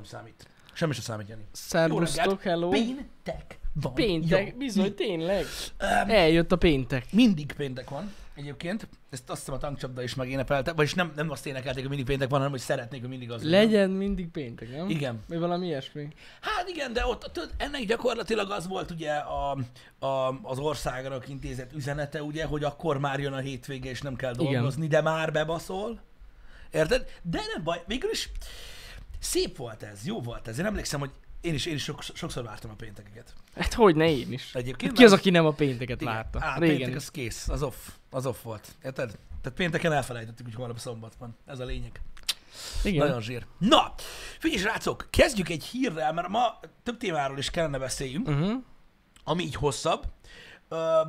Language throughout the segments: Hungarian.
Nem számít. Semmi sem számít, Jani. Szervusztok, hello. Péntek van. Péntek, Jó. bizony, tényleg. Um, Eljött a péntek. mindig péntek van egyébként. Ezt azt hiszem a tankcsapda is megénepelte. Vagyis nem, nem azt énekelték, hogy mindig péntek van, hanem hogy szeretnék, hogy mindig az legyen. Legyen mindig péntek, nem? Igen. Vagy valami ilyesmi. Hát igen, de ott, ott ennek gyakorlatilag az volt ugye a, a, az országnak intézett üzenete, ugye, hogy akkor már jön a hétvége, és nem kell Igen. dolgozni, de már bebaszol. Érted? De nem baj, végül is szép volt ez, jó volt ez. Én emlékszem, hogy én is, én is sok, sokszor vártam a péntekeket. Hát hogy ne én is. Egyébként Ki az, aki nem a pénteket Igen. látta? Á, Régen péntek is. az kész, az off, az off volt. Érted? Tehát pénteken elfelejtettük, hogy holnap szombat van. Ez a lényeg. Igen. Nagyon zsír. Na, figyelj srácok, kezdjük egy hírrel, mert ma több témáról is kellene beszéljünk, Uh-huh. ami így hosszabb. Ö,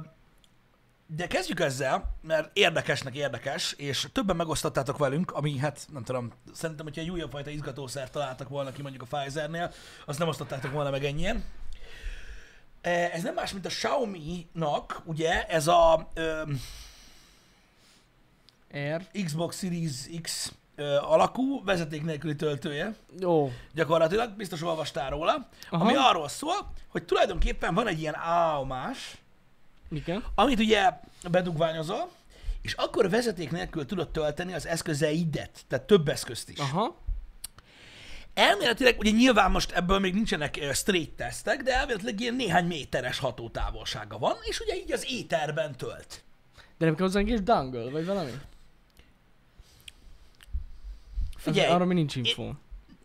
De kezdjük ezzel, mert érdekesnek érdekes, és többen megosztottátok velünk, ami hát nem tudom, szerintem, hogyha egy újabb fajta izgatószert találtak volna ki mondjuk a Pfizernél, azt nem osztottátok volna meg ennyien. E, Ez nem más, mint a Xiaomi-nak, ugye, ez a ö, R. Xbox Series X ö, alakú vezeték nélküli töltője, Jó. gyakorlatilag, biztos olvastál róla, Aha. ami arról szól, hogy tulajdonképpen van egy ilyen állomás, Igen. amit ugye bedugványozol, és akkor vezeték nélkül tudod tölteni az eszközeidet, tehát több eszközt is. Aha. Elméletileg, ugye nyilván most ebből még nincsenek straight tesztek, de elméletileg ilyen néhány méteres hatótávolsága van, és ugye így az éterben tölt. De nem kell hozzá egy kis dangle, vagy valami? Figyelj, arra mi nincs info.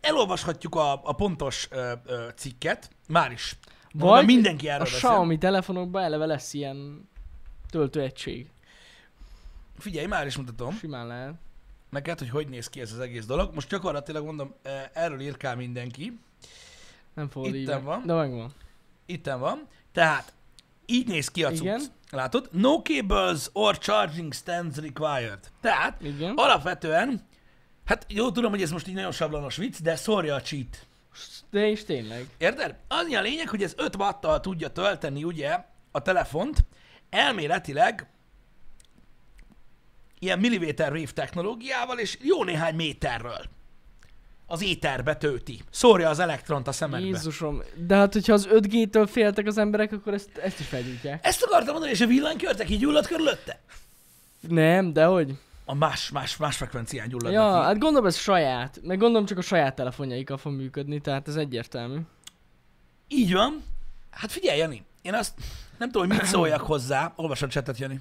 elolvashatjuk a, a pontos ö, ö, cikket, már is. Vagy mindenki erről a beszél. Xiaomi telefonokban eleve lesz ilyen töltőegység. Figyelj, már is mutatom Simán lehet. neked, hogy hogy néz ki ez az egész dolog. Most gyakorlatilag mondom, ö, erről írkál mindenki. Nem fogod így. Itten meg- van. De megvan. Itten van. Tehát így néz ki a cucc. Igen. Látod? No cables or charging stands required. Tehát Igen. alapvetően, hát jó, tudom, hogy ez most így nagyon sablonos vicc, de szórja a cheat. De és tényleg. Érted? Annyi a lényeg, hogy ez 5 wattal tudja tölteni ugye a telefont, elméletileg ilyen milliméter wave technológiával, és jó néhány méterről az éterbe tölti. Szórja az elektront a szemedbe. Jézusom. De hát, hogyha az 5G-től féltek az emberek, akkor ezt, ezt is felgyújtják. Ezt akartam mondani, és a villanykörtek így gyulladt körülötte? Nem, de hogy? A más, más, más frekvencián gyulladnak Ja, ki. hát gondolom ez saját. Meg gondolom csak a saját telefonjaikkal fog működni, tehát ez egyértelmű. Így van. Hát figyelj, Jani, én azt nem tudom, hogy mit szóljak hozzá. Olvasod csetet, Jani.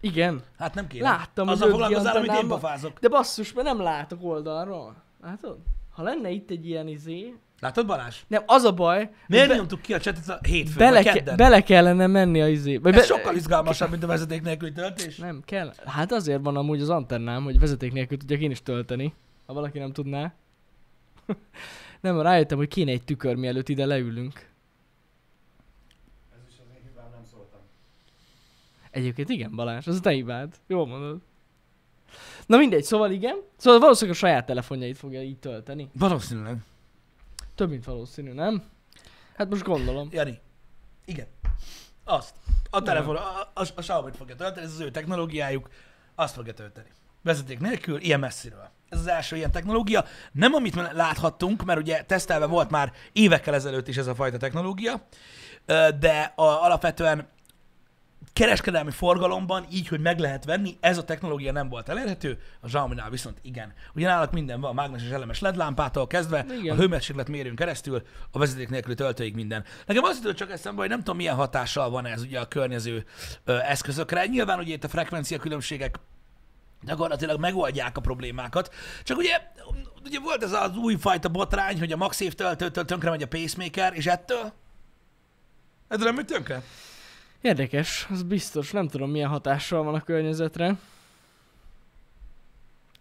Igen. Hát nem kéne. Láttam, Azzal hogy foglalkozzál, amit én pofázok. De basszus, mert nem látok oldalról. Látod? Ha lenne itt egy ilyen izé... Látod, Balázs? Nem, az a baj, Miért be- nyomtuk ki a csetet a hétfőn, bele, ke- bele kellene menni a izé. Ez be- sokkal izgalmasabb, mint a vezeték nélküli töltés. Nem kell. Hát azért van amúgy az antennám, hogy vezeték nélkül tudjak én is tölteni. Ha valaki nem tudná. nem, rájöttem, hogy kéne egy tükör, mielőtt ide leülünk. Ez is az én hibám, nem szóltam. Egyébként igen, Balázs, az a te hibád. Jól mondod. Na mindegy, szóval igen. Szóval valószínűleg a saját telefonjait fogja így tölteni. Valószínűleg. Több, mint valószínű, nem? Hát most gondolom. Jani. Igen. Azt. A telefon, a, a, a Xiaomi-t fogja tölteni, ez az ő technológiájuk, azt fogja tölteni. Vezeték nélkül, ilyen messziről. Ez az első ilyen technológia. Nem amit láthattunk, mert ugye tesztelve volt már évekkel ezelőtt is ez a fajta technológia, de a, alapvetően kereskedelmi forgalomban, így, hogy meg lehet venni, ez a technológia nem volt elérhető, a Xiaomi-nál viszont igen. Ugye náluk minden van, mágneses elemes LED lámpától kezdve, Igen. a hőmérséklet mérőn keresztül, a vezeték nélküli töltőig minden. Nekem azt jutott csak eszembe, hogy nem tudom, milyen hatással van ez ugye a környező ö, eszközökre. Nyilván ugye itt a frekvencia különbségek gyakorlatilag megoldják a problémákat. Csak ugye, ugye volt ez az új fajta botrány, hogy a MagSafe töltőtől tönkre megy a pacemaker, és ettől? Ettől nem megy tönkre? Érdekes, az biztos. Nem tudom, milyen hatással van a környezetre.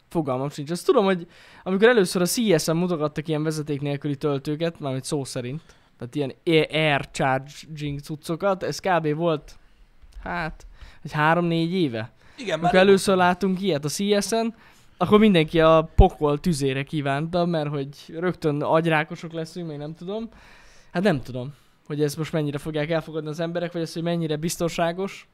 Fogalmam sincs. Azt tudom, hogy amikor először a CES-en mutogattak ilyen vezeték nélküli töltőket, mármint szó szerint, tehát ilyen air charging cuccokat, ez kb. volt, hát, egy három-négy éve. Igen, Amikor először látunk ilyet a CES-en, akkor mindenki a pokol tüzére kívánta, mert hogy rögtön agyrákosok leszünk, még nem tudom. Hát nem tudom, hogy ezt most mennyire fogják elfogadni az emberek, vagy ez, hogy mennyire biztonságos.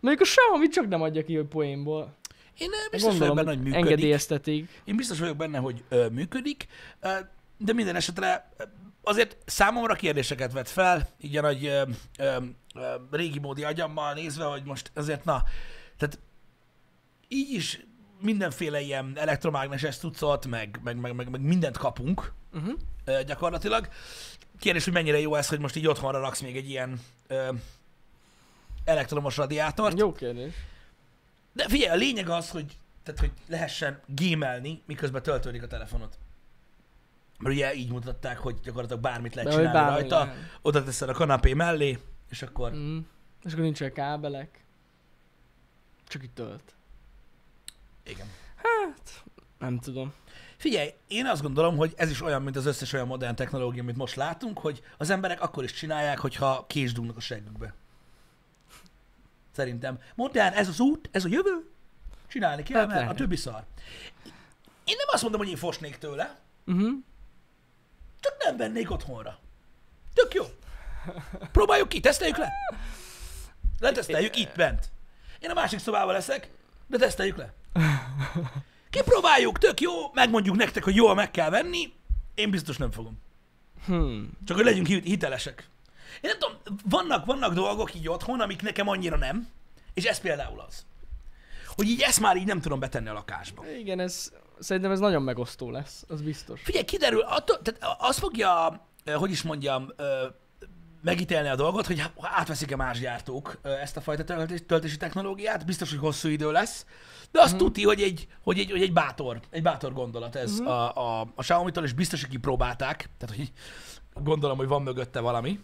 Mondjuk a Xiaomi csak nem adja ki, hogy poénból. Én ö, biztos vagyok Gondolom, benne, hogy működik. engedélyeztetik. Én biztos vagyok benne, hogy ö, működik. Ö, de minden esetre azért számomra kérdéseket vet fel, így a nagy ö, ö, ö, régi módi agyammal nézve, hogy most azért na, tehát így is mindenféle ilyen elektromágneses cuccot, meg, meg, meg, meg, meg mindent kapunk Uh-huh. gyakorlatilag. Kérdés, hogy mennyire jó ez, hogy most így otthonra raksz még egy ilyen ö, elektromos radiátort. Jó kérdés. De figyelj, a lényeg az, hogy, tehát, hogy lehessen gémelni, miközben töltődik a telefonot. Mert ugye így mutatták, hogy gyakorlatilag bármit lehet De csinálni bármi rajta, lehet. oda teszed a kanapé mellé, és akkor Mm. És akkor nincsenek kábelek. Csak itt tölt. igen. Nem tudom. Figyelj, én azt gondolom, hogy ez is olyan, mint az összes olyan modern technológia, amit most látunk, hogy az emberek akkor is csinálják, hogyha kés dugnak a seggükbe. Szerintem. Modern, ez az út, ez a jövő, csinálni kell, Hát mert a többi szar. Én nem azt mondom, hogy én fosnék tőle, Uh-huh. csak nem vennék otthonra. Tök jó. Próbáljuk ki, teszteljük le. Leteszteljük itt bent. Én a másik szobában leszek, de teszteljük le. Kipróbáljuk, tök jó, megmondjuk nektek, hogy jól meg kell venni, én biztos nem fogom. Hmm. Csak hogy legyünk hit- hitelesek. Én nem tudom, vannak, vannak dolgok így otthon, amik nekem annyira nem, és ez például az. Hogy így ezt már így nem tudom betenni a lakásba. Igen, ez, szerintem ez nagyon megosztó lesz, az biztos. Figyelj, kiderül, attól, tehát az fogja, ö, hogy is mondjam, ö, megítélni a dolgot, hogy ha átveszik-e más gyártók ezt a fajta töltés- töltési technológiát, biztos, hogy hosszú idő lesz, de azt tuti, hogy egy, hogy, egy, hogy egy bátor, egy bátor gondolat ez a, a, a Xiaomi-tól, és biztos, hogy kipróbálták, tehát hogy gondolom, hogy van mögötte valami.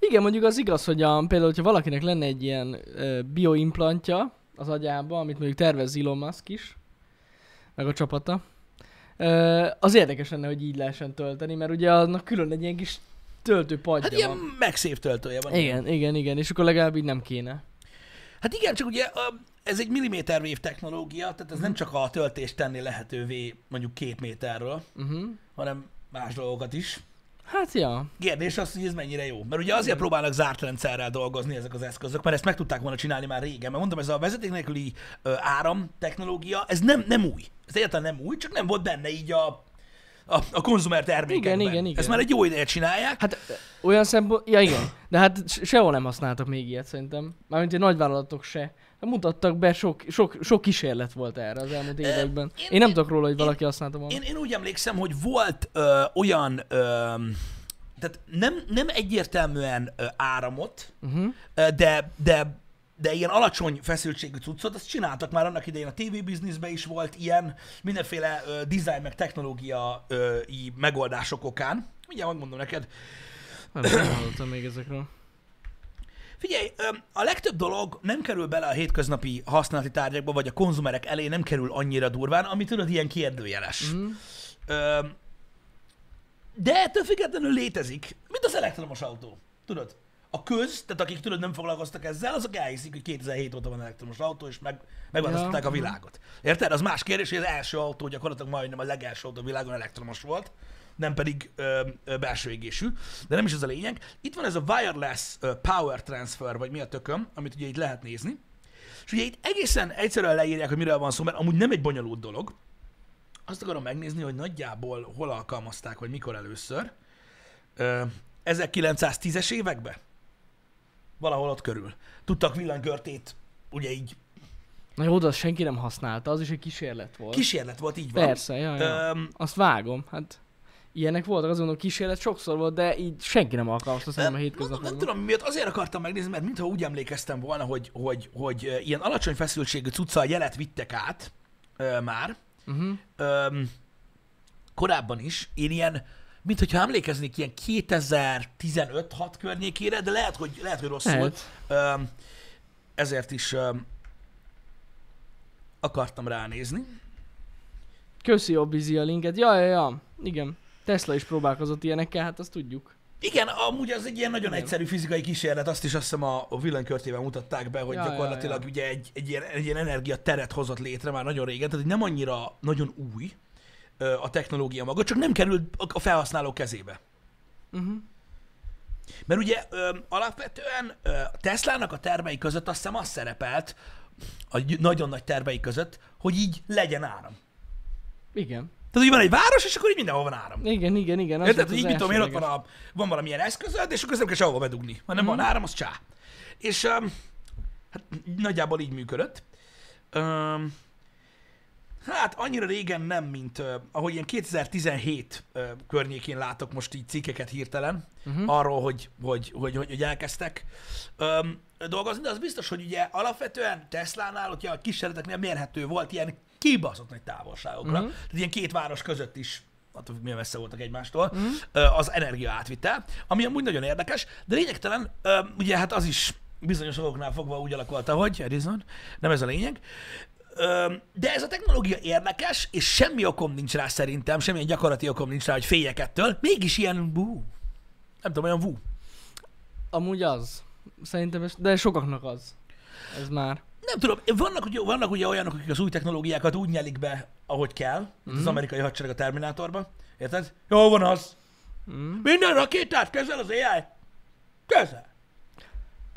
Igen, mondjuk az igaz, hogy a, például, hogyha valakinek lenne egy ilyen ö, bioimplantja az agyába, amit mondjuk tervez Elon Musk is, meg a csapata, ö, az érdekes lenne, hogy így lehessen tölteni, mert ugye annak külön egy ilyen kis töltőpadja Hát ilyen van. megszép töltője van. Igen, igen, igen, és akkor legalább így nem kéne. Hát igen, csak ugye ez egy millimétervév technológia, tehát ez nem csak a töltést tenni lehetővé mondjuk két méterről, Uh-huh. hanem más dolgokat is. Hát ja, Kérdés az, hogy ez mennyire jó. Mert ugye azért próbálnak zárt rendszerrel dolgozni ezek az eszközök, mert ezt meg tudták volna csinálni már régen. Mert mondom, ez a vezeték nélküli áram technológia, ez nem, nem új. Ez egyáltalán nem új, csak nem volt benne így a, a, a konzumer termékekben. Igen, igen, igen. Ezt már egy jó ideje csinálják. hát olyan szempont, ja igen, de hát se- sehol nem használtak még ilyet szerintem. Mármint egy nagyvállalatok se. Mutattak be, sok, sok, sok kísérlet volt erre az elmúlt években. én- Én nem én- tudok róla, hogy én- valaki használta volna. Én, én úgy emlékszem, hogy volt ö, olyan, ö, tehát nem, nem egyértelműen áramot, Uh-huh. De, de, de ilyen alacsony feszültségű cuccot, azt csináltak már annak idején a TV bizniszben is volt ilyen, mindenféle ö, design meg technológia ö, í megoldások okán. Mindjárt megmondom neked. Nem, nem hallottam még ezekről. Figyelj, a legtöbb dolog nem kerül bele a hétköznapi használati tárgyakba, vagy a konzumerek elé nem kerül annyira durván, ami tudod, ilyen kérdőjeles. Ö, de ettől függetlenül létezik, mint az elektromos autó. Tudod? A köz, tehát akik tudod nem foglalkoztak ezzel, azok elhiszik, hogy 2007 óta van elektromos autó, és meg, megváltoztatták Ja. a világot. Érted? Az más kérdés, hogy az első autó gyakorlatilag majdnem a legelső autó a világon elektromos volt, nem pedig ö, ö, belső égésű, de nem is ez a lényeg. Itt van ez a wireless ö, power transfer, vagy mi a tököm, amit ugye itt lehet nézni. És ugye itt egészen egyszerűen leírják, hogy miről van szó, mert amúgy nem egy bonyolult dolog. Azt akarom megnézni, hogy nagyjából hol alkalmazták, vagy mikor először. Ö, 1910-es években? Valahol ott körül. Tudtak villanykörtét, ugye így Na jó, de azt senki nem használta, az is egy kísérlet volt. kísérlet volt, így van. Persze, ja, ja. Öm, Azt vágom, hát ilyenek voltak, azon a kísérlet sokszor volt, de így senki nem alkalmazta szerintem a nem, hétköznapokban. nem tudom, miért azért akartam megnézni, mert mintha úgy emlékeztem volna, hogy, hogy, hogy ö, ilyen alacsony feszültségű cuccal jelet vittek át ö, már, Uh-huh. öm, korábban is, én ilyen, mint hogyha emlékeznék ilyen 2015-6 környékére, de lehet, hogy, lehet, hogy rosszul. Lehet. Ezért is akartam ránézni. Köszi Obizi a linket. Ja, ja, ja. Igen. Tesla is próbálkozott ilyenekkel, hát azt tudjuk. Igen, amúgy az egy ilyen nagyon Igen. egyszerű fizikai kísérlet, azt is azt hiszem a, a villanykörtében mutatták be, hogy Ja, ja, gyakorlatilag ja. ugye egy, egy, ilyen, egy ilyen energiateret hozott létre már nagyon régen, tehát nem annyira nagyon új a technológia maga, csak nem került a- felhasználó kezébe. Uh-huh. Mert ugye ö, alapvetően ö, Teslának a tervei között azt hiszem az szerepelt, a gy- nagyon nagy tervei között, hogy így legyen áram. Igen. Tehát, hogy van egy város, és akkor így mindenhol van áram. Igen, igen, igen. az volt Hogy így mit tudom én, ott van, a, van valamilyen eszközöd, és akkor nem kell sehova bedugni. Ha nem Mhm. van áram, az csá. És um, hát nagyjából így működött. Um, hát annyira régen nem, mint uh, ahogy ilyen 2017 uh, környékén látok most így cikkeket hirtelen Mhm. arról, hogy, hogy, hogy, hogy, hogy elkezdtek um, dolgozni, de az biztos, hogy ugye alapvetően Teslánál, hogyha a kísérleteknél mérhető volt ilyen kibaszott nagy távolságokra, Mhm. tehát ilyen két város között is attól milyen messze voltak egymástól, ö, az energia átvitel, ami amúgy nagyon érdekes, de lényegtelen, ö, ugye hát az is bizonyos okoknál fogva úgy alakult, ahogy Edison, nem ez a lényeg, de ez a technológia érdekes, és semmi okom nincs rá szerintem, semmilyen gyakorlati okom nincs rá, hogy féljek ettől, mégis ilyen vú, nem tudom, olyan vú. Amúgy az. Szerintem, ez, de sokaknak az. Ez már. Nem tudom, vannak ugye, vannak ugye olyanok, akik az új technológiákat úgy nyelik be, ahogy kell, mint az Mhm. amerikai hadsereg a Terminátorban. Érted? Jó van az. Mm. Minden rakétát kezel az AI. Kezel.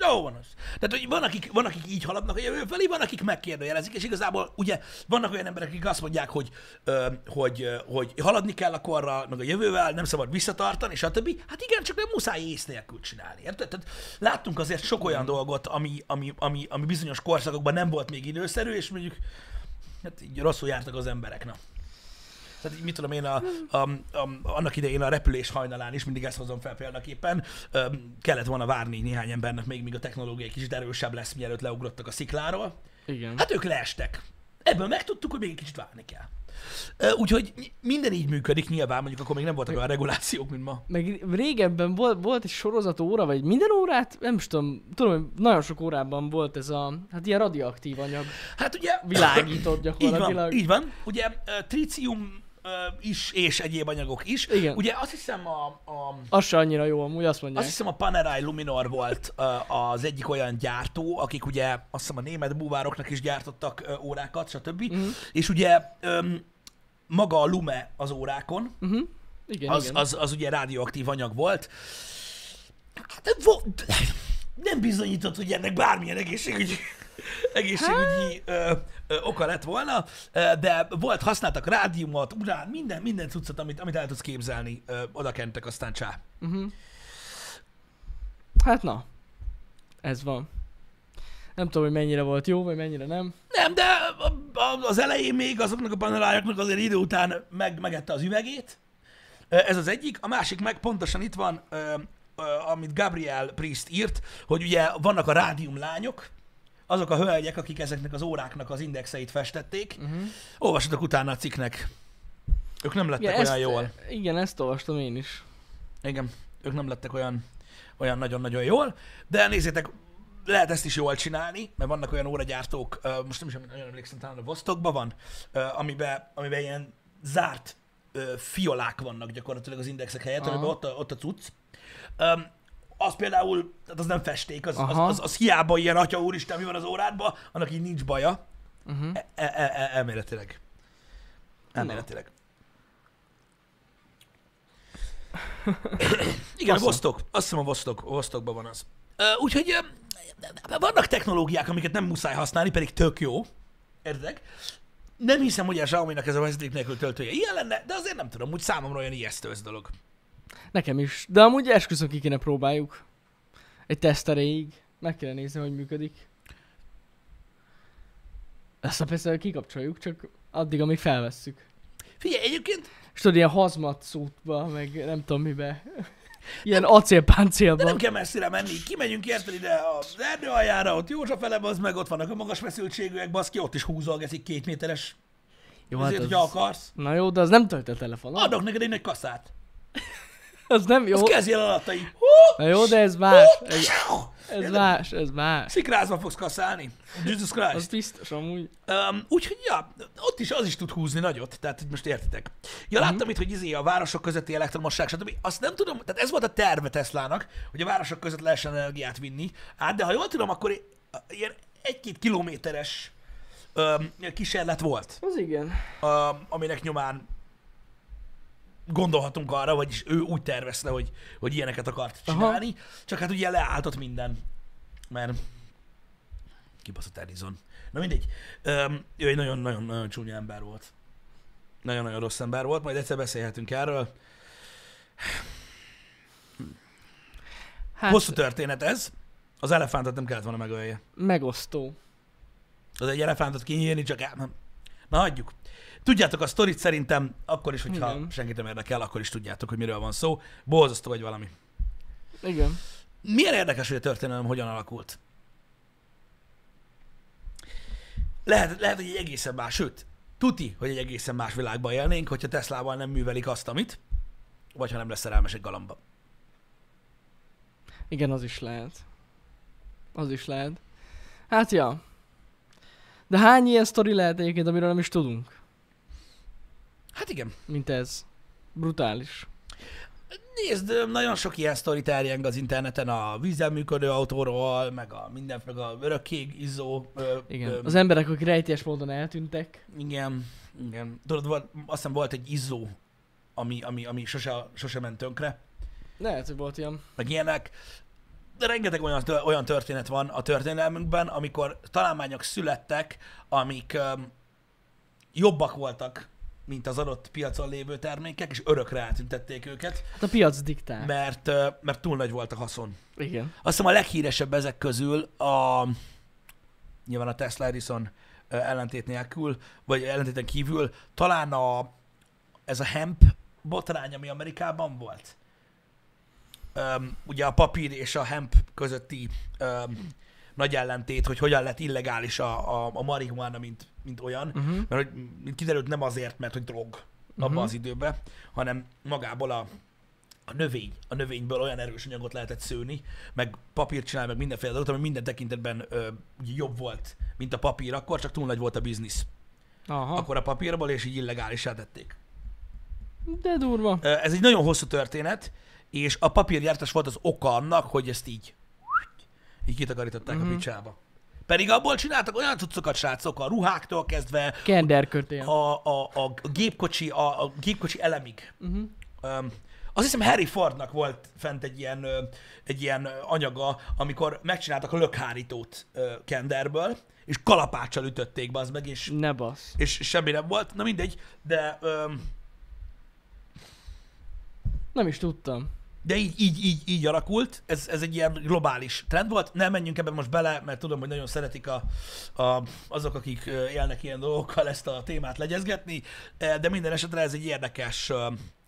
Jó van az. Tehát, hogy van akik, van, akik így haladnak a jövő felé, van, akik megkérdőjelezik, és igazából ugye vannak olyan emberek, akik azt mondják, hogy, ö, hogy, ö, hogy haladni kell a korra, meg a jövővel, nem szabad visszatartani, stb. Hát igen, csak nem muszáj ész nélkül csinálni. Érted? Tehát láttunk azért sok olyan dolgot, ami, ami, ami, ami bizonyos korszakokban nem volt még időszerű, és mondjuk hát így rosszul jártak az emberek. Tehát mit tudom én, a, a, a, annak idején a repülés hajnalán is mindig ezt hozom fel példaképpen, öm, kellett volna várni néhány embernek még, míg a technológia egy kicsit erősebb lesz, mielőtt leugrottak a szikláról. Igen. Hát ők leestek. Ebből megtudtuk, hogy még egy kicsit várni kell. Úgyhogy minden így működik, nyilván mondjuk akkor még nem voltak olyan regulációk, mint ma. Meg régebben volt, volt egy sorozat óra, vagy minden órát, nem is tudom, tudom, hogy nagyon sok órában volt ez a, hát ilyen radioaktív anyag Hát ugye... világított Így van, gyakorlatilag. így van. Ugye ö, is, és egyéb anyagok is. Igen. Ugye azt hiszem a, a Az se annyira jó, amúgy azt mondják. Azt hiszem a Panerai Luminor volt az egyik olyan gyártó, akik ugye azt hiszem a német búvároknak is gyártottak órákat, stb. Mhm. És ugye maga a Lume az órákon, Uh-huh. Igen, az, igen. az, az ugye radioaktív anyag volt. Hát, nem bizonyított, hogy ennek bármilyen egészségügyi, egészségügyi ö, ö, oka lett volna, de volt, használtak rádiumot, urán, minden, minden cuccot, amit, amit el tudsz képzelni, oda kentek, aztán csá. Uh-huh. Hát na, ez van. Nem tudom, hogy mennyire volt jó, vagy mennyire nem. Nem, de az elején még azoknak a panelájaknak azért idő után meg, megette az üvegét. Ez az egyik. A másik meg pontosan itt van, amit Gabriel Priest írt, hogy ugye vannak a rádium lányok, azok a hölgyek, akik ezeknek az óráknak az indexeit festették. Uh-huh. Olvassatok utána a cikknek. Ők nem lettek Igen, olyan ezt, jól. Igen, ezt olvastam én is. Igen, ők nem lettek olyan, olyan nagyon-nagyon jól, de nézzétek, lehet ezt is jól csinálni, mert vannak olyan óragyártók, most nem is nagyon emlékszem, talán a Vostokban van, amiben, amiben ilyen zárt fiolák vannak gyakorlatilag az indexek helyett, Aha. amiben ott a, ott a cucc. Az például, tehát az nem festék, az, az, az, az hiába ilyen atya úristen, mi van az órádban, annak így nincs baja, Uh-huh. e, e, e, elméletileg. Elméletileg. Igen, a. Vostok. Azt hiszem a Vostok, Vostokban van az. Úgyhogy vannak technológiák, amiket nem muszáj használni, pedig tök jó. Értek? Nem hiszem, hogy a Xiaomi-nak ez a vezeték nélkül töltője ilyen lenne, de azért nem tudom, úgy számomra olyan ijesztő ez dolog. Nekem is. De amúgy esküszöm ki kéne próbáljuk. Egy teszteréig. Meg kéne nézni, hogy működik. Ezt persze kikapcsoljuk, csak addig, amíg felvesszük. Figyelj, egyébként És tudod, ilyen hazmat szútba, meg nem tudom mibe. Ilyen acélpáncélba. de nem kell messzire menni. Kimegyünk érted ide az erdő aljára, ott József elem, az meg ott vannak a magas feszültségűek, baszki, ott is húzolgeszik két méteres. Jó, Ezért, hát hogyha az... akarsz. Na jó, de az nem tölt a telefon. Adok neked egy nagy kaszát. Az nem jó. Az kezdjél alatta így. Na jó, de ez más. Ez, ez más, ez más. Szikrázva fogsz kaszálni. Jesus Az Christ. biztos amúgy. Um, úgyhogy, ja, ott is az is tud húzni nagyot, tehát hogy most értitek. Ja, Mhm. láttam itt, hogy izé a városok közötti elektromosság, stb. Azt nem tudom, tehát ez volt a terve Teslának, hogy a városok között lehessen energiát vinni. Hát, de ha jól tudom, akkor ilyen egy-két kilométeres um, kísérlet volt, Az igen. um, aminek nyomán gondolhatunk arra, vagyis ő úgy tervezte, hogy, hogy ilyeneket akart Aha. csinálni, csak hát ugye leálltott minden, mert kibaszott Edison. Na mindegy, um, ő egy nagyon-nagyon-nagyon csúnya ember volt. Nagyon-nagyon rossz ember volt, majd egyszer beszélhetünk erről. Hát, Hosszú történet ez. Az elefántot nem kellett volna megölje. megosztó. Az egy elefántot kinyírni, csak el... Na, hagyjuk. Tudjátok a sztorit szerintem, akkor is, hogyha Igen. senkit nem érdekel, akkor is tudjátok, hogy miről van szó. Borzasztó vagy valami. Igen. Milyen érdekes, hogy a történelem hogyan alakult. Lehet, lehet, hogy egy egészen más, sőt, tuti, hogy egy egészen más világban élnénk, hogyha Teslával nem művelik azt, amit, vagy ha nem lesz szerelmes egy galamba. Igen, az is lehet. Az is lehet. Hát ja. De hány ilyen sztori lehet egyébként, amiről nem is tudunk? Hát igen. Mint ez. Brutális. Nézd, nagyon sok ilyen sztori terjeng az interneten a vízzel működő autóról, meg a minden, meg a örökké izzó. Ö, Igen. Ö, Az emberek, akik rejtélyes módon eltűntek. igen, igen. Tudod, volt, azt hiszem volt egy izzó, ami, ami, ami sose, sose ment tönkre. Lehet, hogy volt ilyen. meg ilyenek. De rengeteg olyan, olyan történet van a történelmünkben, amikor találmányok születtek, amik um, jobbak voltak, mint az adott piacon lévő termékek, és örökre eltüntették őket, Hát a piac diktál. mert, mert túl nagy volt a haszon. Igen. Azt hiszem a leghíresebb ezek közül a nyilván a Tesla Edison ellentét nélkül, vagy ellentéten kívül, talán a, ez a hemp botrány, ami Amerikában volt. Öm, ugye a papír és a hemp közötti öm, nagy ellentét, hogy hogyan lett illegális a, a, a marihuana, mint, mint olyan. Uh-huh. Mert hogy mint kiderült nem azért, mert hogy drog abban Mhm. az időben, hanem magából a, a növény, a növényből olyan erős anyagot lehetett szőni, meg papírt csinálni, meg mindenféle dolgot, ami minden tekintetben ö, jobb volt, mint a papír akkor, csak túl nagy volt a biznisz. Aha. Akkor a papírból, és így illegálisá tették. De durva. Ez egy nagyon hosszú történet, és a papírgyártás volt az oka annak, hogy ezt így, így kitakarították Mhm. a picsába. Pedig abból csináltak olyan cuccokat, srácok, a ruháktól kezdve, Kenderkötél. a, a, a gépkocsi, a, a gépkocsi elemig. Uh-huh. Um, azt hiszem Harry Fordnak volt fent egy ilyen, egy ilyen anyaga, amikor megcsináltak a lökhárítót kenderből, és kalapáccsal ütötték be az meg, és, Ne basz. és semmi nem volt. Na mindegy, de, öm, Nem is tudtam. De így, így, így, így alakult. Ez, ez egy ilyen globális trend volt. Nem menjünk ebben most bele, mert tudom, hogy nagyon szeretik a, a, azok, akik élnek ilyen dolgokkal ezt a témát legyezgetni, de minden esetre ez egy érdekes,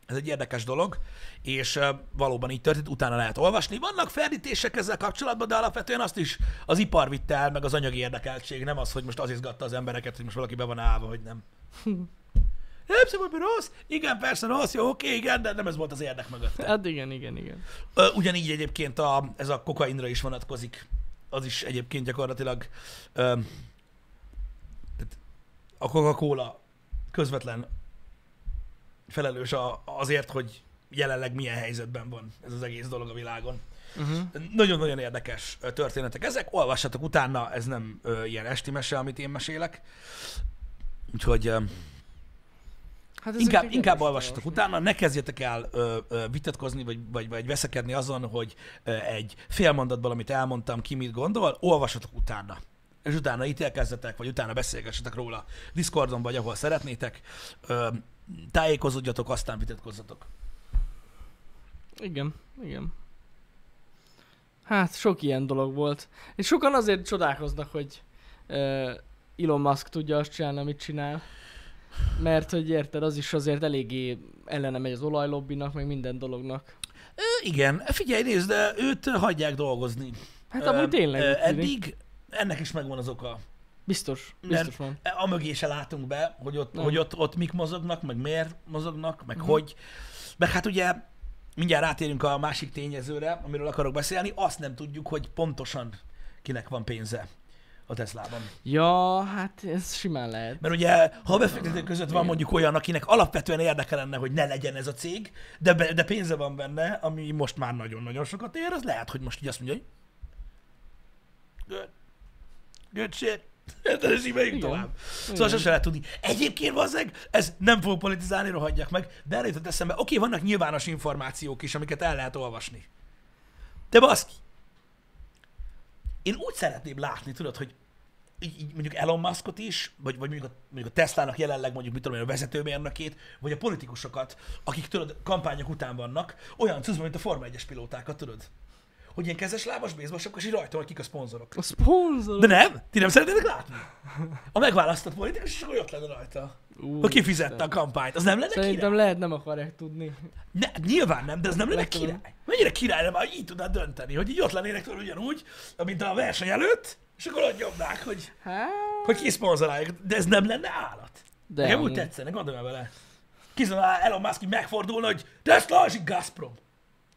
ez egy érdekes dolog, és valóban így történt, utána lehet olvasni. Vannak ferdítések ezzel kapcsolatban, de alapvetően azt is az ipar vitte el, meg az anyagi érdekeltség, nem az, hogy most az izgatta az embereket, hogy most valaki be van állva, hogy nem. Nem szabad, hogy rossz? Igen, persze rossz, jó, oké, igen, de nem ez volt az érdek mögött. Hát igen, igen, igen. Ö, Ugyanígy egyébként a, ez a kokainra is vonatkozik. Az is egyébként gyakorlatilag ö, tehát a Coca-Cola közvetlen felelős a, azért, hogy jelenleg milyen helyzetben van ez az egész dolog a világon. Uh-huh. Nagyon-nagyon érdekes történetek ezek, olvassatok utána, ez nem ö, ilyen esti mese, amit én mesélek. Úgyhogy ö, Hát inkább, inkább olvassatok utána, ne kezdjetek el ö, ö, vitatkozni, vagy, vagy, vagy veszekedni azon, hogy ö, egy fél mondatból, amit elmondtam, ki mit gondol, olvassatok utána. És utána ítélkezzetek, vagy utána beszélgessetek róla Discordon, vagy ahol szeretnétek. Ö, tájékozódjatok, aztán vitatkozzatok. Igen, igen. Hát sok ilyen dolog volt. És sokan azért csodálkoznak, hogy uh, Elon Musk tudja azt csinálni, amit csinál. Mert hogy érted, az is azért eléggé ellene megy az olajlobbinak, meg minden dolognak. Ö, igen, figyelj, nézd, de őt hagyják dolgozni. Hát amúgy tényleg ö. Eddig ennek is megvan az oka. Biztos, biztos van. A mögé se látunk be, hogy ott, Nem. hogy ott, ott mik mozognak, meg miért mozognak, meg Mhm. hogy. Meg hát ugye mindjárt rátérünk a másik tényezőre, amiről akarok beszélni, azt nem tudjuk, hogy pontosan kinek van pénze a Teslában. Ja, hát ez simán lehet. Mert ugye, ha a befektetők között van mondjuk olyan, akinek alapvetően érdeke lenne, hogy ne legyen ez a cég, de, be, de pénze van benne, ami most már nagyon-nagyon sokat ér, az lehet, hogy most így azt mondja, hogy good, good shit. Érted, és így megyünk tovább. Szóval sose lehet tudni. Egyébként vazzeg, ez nem fog politizálni, rohadjak meg, de erre jutott eszembe, oké, vannak nyilvános információk is, amiket el lehet olvasni. De baszki, én úgy szeretném látni, tudod, hogy így, így mondjuk Elon Muskot is, vagy, vagy mondjuk, a, mondjuk a Teslának jelenleg mondjuk, mit tudom én, a vezetőmérnökét, vagy a politikusokat, akik tudod, kampányok után vannak, olyan cuccban, mint a Forma 1-es pilótákat, tudod? Hogy ilyen kezes lábas bézbasok, és így rajta, hogy kik a szponzorok. A szponzor. De nem? Ti nem szeretnétek látni? A megválasztott politikus, és akkor ott lenne rajta. Hogy kifizette a kampányt. Az nem lenne Szerintem király? lehet, nem akarják tudni. Ne, nyilván nem, de ez nem lenne király. Mennyire király hogy így tudnád dönteni, hogy így ott lennének tudod ugyanúgy, mint a verseny előtt, és akkor ott nyomnák, hogy, Hát, hogy ki szponzorálják. De ez nem lenne állat. de Nekem úgy tetszene, gondolj már bele. Kizolál Elon Musk így megfordulna, hogy Tesla, és így Gazprom.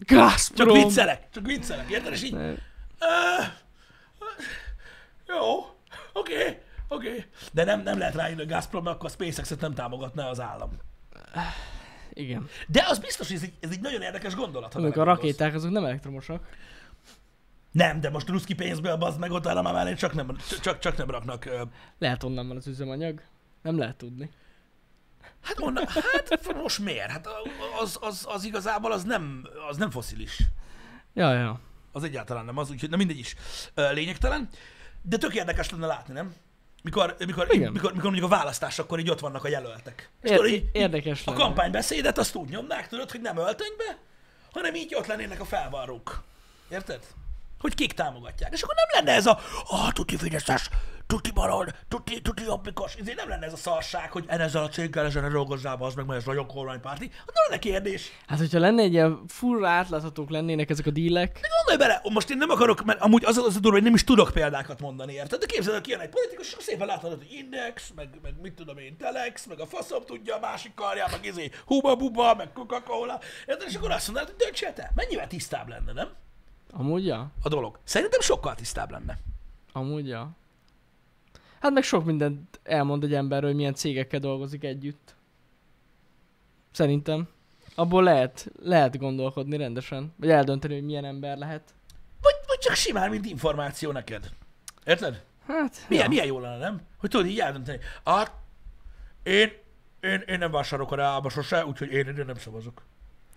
Csak Gazprom. viccelek, csak viccelek, érted? És így. "Ö, jó, oké, oké. De nem, nem lehet ráírni a Gazprom, mert akkor a SpaceX-et nem támogatná az állam. Igen. De az biztos, hogy ez egy, ez egy nagyon érdekes gondolat. ha Mondjuk a rakéták azok nem elektromosak. Nem, de most ruszki pénzből bazd meg ott már mellé csak nem, csak, csak nem raknak. ö, Lehet onnan van az üzemanyag. Nem lehet tudni. Hát onnan, hát most miért? Hát az, az, az igazából az nem, az nem foszilis. Ja, ja. Az egyáltalán nem az, úgyhogy na mindegy is lényegtelen. De tök érdekes lenne látni, nem? Mikor, mikor, mikor, mikor mondjuk a választáskor így ott vannak a jelöltek. És Ér- tudod, így, érdekes a lenne. kampánybeszédet azt úgy nyomnák, tudod, hogy nem öltönybe, hanem így ott lennének a felvarrók. Érted? Hogy kik támogatják. És akkor nem lenne ez a, ah, tuti fideszes, tuti balold, tuti, tuti jobbikos. Ezért nem lenne ez a szarság, hogy ezzel a céggel ezen ne dolgozzál, az meg, mert ez nagyon kormánypárti. Hát nem lenne kérdés. Hát, hogyha lenne egy ilyen full átláthatók lennének ezek a dílek, Gondolj bele, most én nem akarok, mert amúgy az az a durva, hogy nem is tudok példákat mondani, érted? De képzeld, hogy kijön egy politikus, és szépen látod, hogy Index, meg, meg mit tudom én, Telex, meg a faszom tudja, a másik karjá, meg izé, Huba Buba, meg Coca-Cola, érted? És akkor azt mondanád, hogy döntsél te. Mennyivel tisztább lenne, nem? amúgy ja. A dolog. Szerintem sokkal tisztább lenne. Amúgy ja. Hát meg sok mindent elmond egy emberről, hogy milyen cégekkel dolgozik együtt. Szerintem. Abból lehet, lehet gondolkodni rendesen. Vagy eldönteni, hogy milyen ember lehet. Vagy, vagy csak simán, mint információ neked. Érted? Hát, Milyen, ja. milyen jó lenne, nem? Hogy tudod így eldönteni. Hát, én, én, én nem vásárolok a reálba sose, úgyhogy én, én nem szavazok.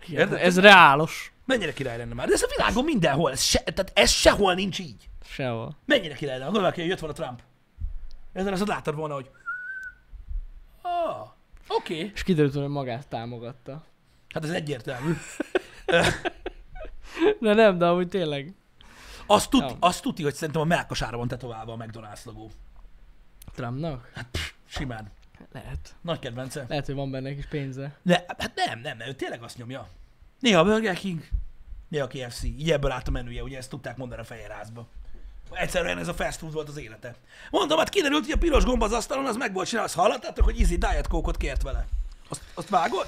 Érted? ez reálos. Mennyire király lenne már? De ez a világon mindenhol, ez, se, tehát ez sehol nincs így. Sehol. Mennyire király lenne? Gondolj, hogy jött volna Trump. Ezzel azt láttad volna, hogy... Ah, oké. Okay. És kiderült, hogy magát támogatta. Hát ez egyértelmű. De nem, de amúgy tényleg. Azt, tud, Ja. azt tudti, hogy szerintem a melkasára van tetoválva a McDonald's logó. Trumpnak? Hát pff, simán. Lehet. Nagy kedvence. Lehet, hogy van benne kis pénze. De, hát nem, nem, nem, ő tényleg azt nyomja. Néha a Burger King, néha a KFC. Így ebből állt a menüje, ugye ezt tudták mondani a fehérházba. Egyszerűen ez a fast food volt az élete. Mondom, hát kiderült, hogy a piros gomb az asztalon, az meg volt csinálva. Azt hallottátok, hogy Easy Diet Coke-ot kért vele? Azt, azt vágod?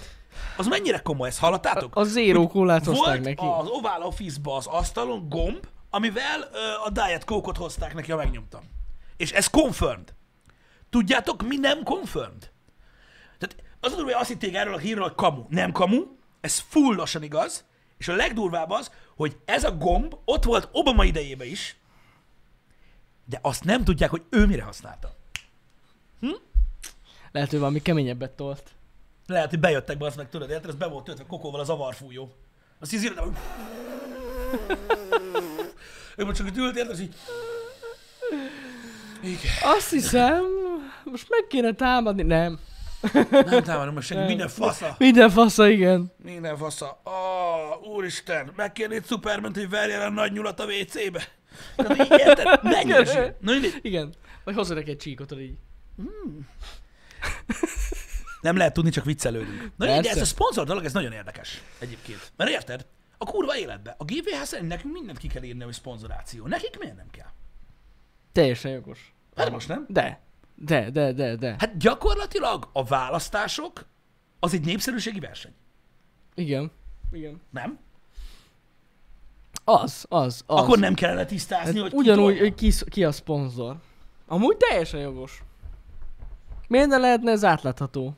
Az mennyire komoly, ezt hallottátok? A zero kólát hozták Volt neki. az Oval Office-ba az asztalon gomb, amivel ö, a Diet Coke-ot hozták neki, ha megnyomtam. És ez confirmed. Tudjátok, mi nem confirmed? Tehát az a durva, hogy azt hitték erről a hírről, hogy kamu. Nem kamu, ez fullosan igaz, és a legdurvább az, hogy ez a gomb ott volt Obama idejében is, de azt nem tudják, hogy ő mire használta. Lehet, hogy valami keményebbet tolt. Lehet, hogy bejöttek be, azt meg tudod, érted? Ez be volt töltve kokóval az avarfújó. Azt így hogy... Ő most csak itt ült, érted, és így... Igen. Azt hiszem, most meg kéne támadni. Nem. Nem támadom meg senki, minden fasza. Minden fasza, igen. Minden fasza. Oh, úristen, megkérnéd Superman, hogy verje el a nagy nyulat a WC-be. Tehát így érted? Mennyire. Na mindegy. Igen. Vagy hozzá neki egy csíkot, hogy így. Nem lehet tudni, csak viccelődünk. Na mindegy, de ez a szponzor dolog, ez nagyon érdekes egyébként. Mert érted? A kurva életbe. A GVH szerint nekünk mindent ki kell írni, hogy szponzoráció. Nekik miért nem kell? Teljesen jogos. Hát most nem? De. De, de, de, de. Hát gyakorlatilag a választások az egy népszerűségi verseny. Igen. Igen. Nem? Az, az, az. Akkor nem kellene tisztázni, Ez hogy ki ugyanúgy, tolja? hogy ki, ki a szponzor. Amúgy teljesen jogos. Miért ne lehetne ez átlátható?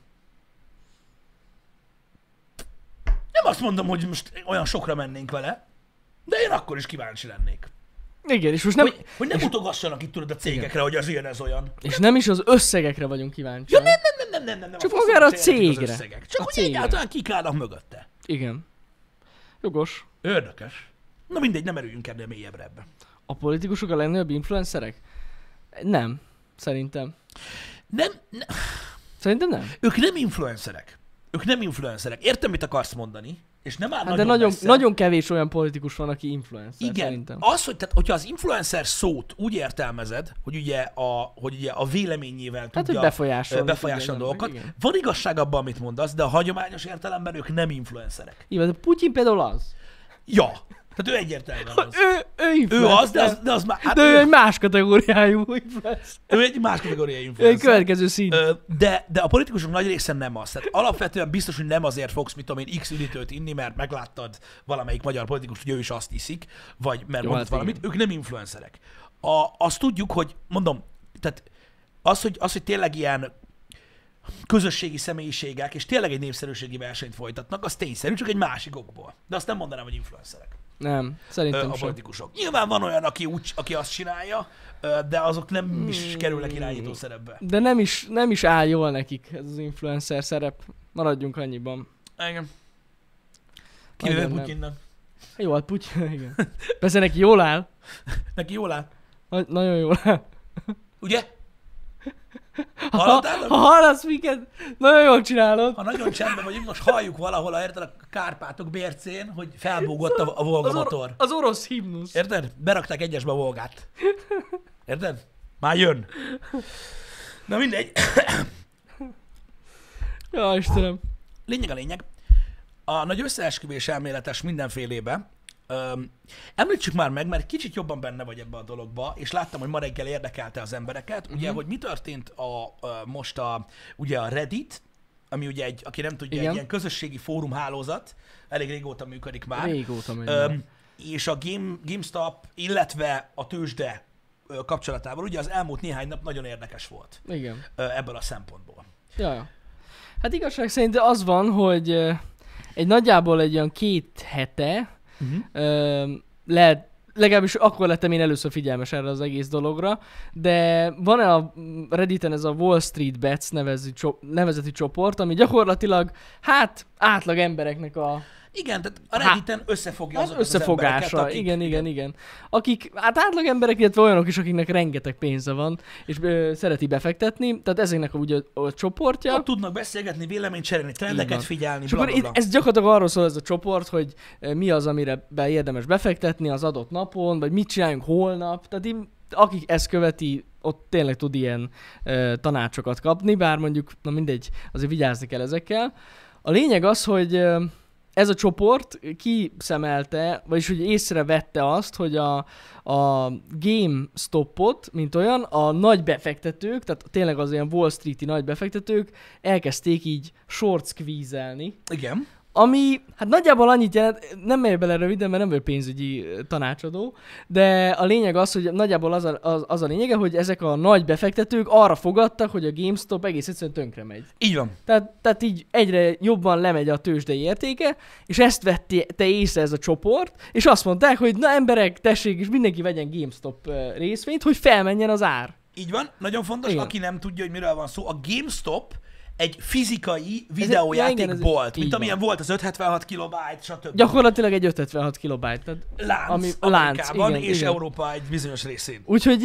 Nem azt mondom, hogy most olyan sokra mennénk vele, de én akkor is kíváncsi lennék. Igen, és most nem, Hogy, hogy nem mutogassanak itt tudod a cégekre, hogy az ilyen, ez olyan. és nem is az összegekre vagyunk Ja, kíváncsiak. nem, nem, nem, nem, nem, nem, nem. Csak faszom, magára a az cégre. összegek. Csak A hogy cégre. egyáltalán kik állnak mögötte. Igen. Jogos. Érdekes. Na mindegy, nem erüljünk ennél mélyebbre ebbe. A politikusok a legnagyobb influencerek? Nem. Szerintem. Nem, ne, Szerintem nem. ők nem influencerek. Ők nem influencerek. Értem, mit akarsz mondani, és nem áll Hát nagyon de nagyon, messze. nagyon kevés olyan politikus van, aki influencer, Igen, szerintem. az, hogy, tehát, hogyha az influencer szót úgy értelmezed, hogy ugye a, hogy ugye a véleményével Hát, hogy tudja befolyásolni befolyásolni dolgokat. emberek, Van igazság abban, amit mondasz, de a hagyományos értelemben ők nem influencerek. Igen, de Putyin például az. Ja, tehát ő egyértelműen az. Ő, ő Ő influencer. az, de az, de az már... Hát de ő ő, egy más kategóriájú influencer. ő egy más kategóriai Ő egy influencer. következő szín. De, de a politikusok nagy része nem az. Tehát alapvetően biztos, hogy nem azért fogsz, mit tudom én, X üdítőt inni, mert megláttad valamelyik magyar politikus, hogy ő is azt iszik, vagy mert Jó, mondott hát valamit. Ők nem influencerek. A, azt tudjuk, hogy mondom, tehát az, hogy, az, hogy tényleg ilyen közösségi személyiségek, és tényleg egy népszerűségi versenyt folytatnak, az tényszerű, csak egy másik okból. De azt nem mondanám, hogy influencerek Nem, szerintem a sem. politikusok. Nyilván van olyan, aki, úgy, aki azt csinálja, de azok nem Hmm. is kerülnek irányító szerepbe. De nem is, nem is áll jól nekik ez az influencer szerep. Maradjunk annyiban. Igen. Kivéve. Putyinnak. Jó, hát Putyin, igen. Persze neki jól áll. Neki jól áll. Na- nagyon jól áll. Ugye? Ha, Hallottál? ha hallasz minket, nagyon jól csinálod. Ha nagyon csendben vagyunk, most halljuk valahol, érted, a Kárpátok bércén, hogy felbúgott a, a Volga Az, or- motor. az orosz himnusz. Érted? Berakták egyesbe a Volgát. Érted? Már jön. Na mindegy. Ja, Istenem. Lényeg a lényeg. A nagy összeesküvés elméletes mindenfélébe, Öm, említsük már meg, mert kicsit jobban benne vagy ebbe a dologba, és láttam, hogy ma reggel érdekelte az embereket, ugye, Mhm. hogy mi történt a, a, most a, ugye a Reddit, ami ugye egy, aki nem tudja, Igen. egy ilyen közösségi fórumhálózat, elég régóta működik már. Régóta megy. Öm, és a Game, GameStop, illetve a tőzsde kapcsolatával, ugye az elmúlt néhány nap nagyon érdekes volt Igen. ebből a szempontból. Ja. Hát igazság szerint az van, hogy egy nagyjából egy olyan két hete Uh-huh. lehet, legalábbis akkor lettem én először figyelmes erre az egész dologra, de van a Redditen ez a Wall Street Bets nevező, nevezeti csoport, ami gyakorlatilag, hát átlag embereknek a Igen, tehát a Há- Redditen összefogja az az összefogása. embereket, akik, igen, igen, igen. Akik, hát átlag emberek, illetve olyanok is, akiknek rengeteg pénze van, és ö, szereti befektetni, tehát ezeknek a, ugye, a csoportja. Ott tudnak beszélgetni, véleményt cserélni, trendeket figyelni, És bla, akkor bla, ez gyakorlatilag arról szól ez a csoport, hogy mi az, amire be érdemes befektetni az adott napon, vagy mit csináljunk holnap. Tehát így, akik ezt követi, ott tényleg tud ilyen e, tanácsokat kapni, bár mondjuk, na mindegy, azért vigyázni kell ezekkel. A lényeg az, hogy e, ez a csoport kiszemelte, vagyis hogy észrevette azt, hogy a, a GameStopot, mint olyan, a nagy befektetők, tehát tényleg az ilyen Wall Street-i nagy befektetők elkezdték így short squeeze-elni, Igen. Ami hát nagyjából annyit jelent, nem megy bele röviden, mert nem vagyok pénzügyi tanácsadó, de a lényeg az, hogy nagyjából az a, az, az a lényege, hogy ezek a nagy befektetők arra fogadtak, hogy a GameStop egész egyszerűen tönkre megy. Így van. Tehát, tehát így egyre jobban lemegy a tőzsdei értéke, és ezt vette te észre ez a csoport, és azt mondták, hogy na emberek, tessék, és mindenki vegyen GameStop részvényt, hogy felmenjen az ár. Így van. Nagyon fontos, Igen. aki nem tudja, hogy miről van szó, a GameStop egy fizikai videójátékbolt, ez- mint amilyen van. volt az 576 kilobájt, stb. Gyakorlatilag egy 576 kilobájt. Tehát lánc, ami- ami, lánc, Amerikában igen, és igen. Európa egy bizonyos részén. Úgyhogy,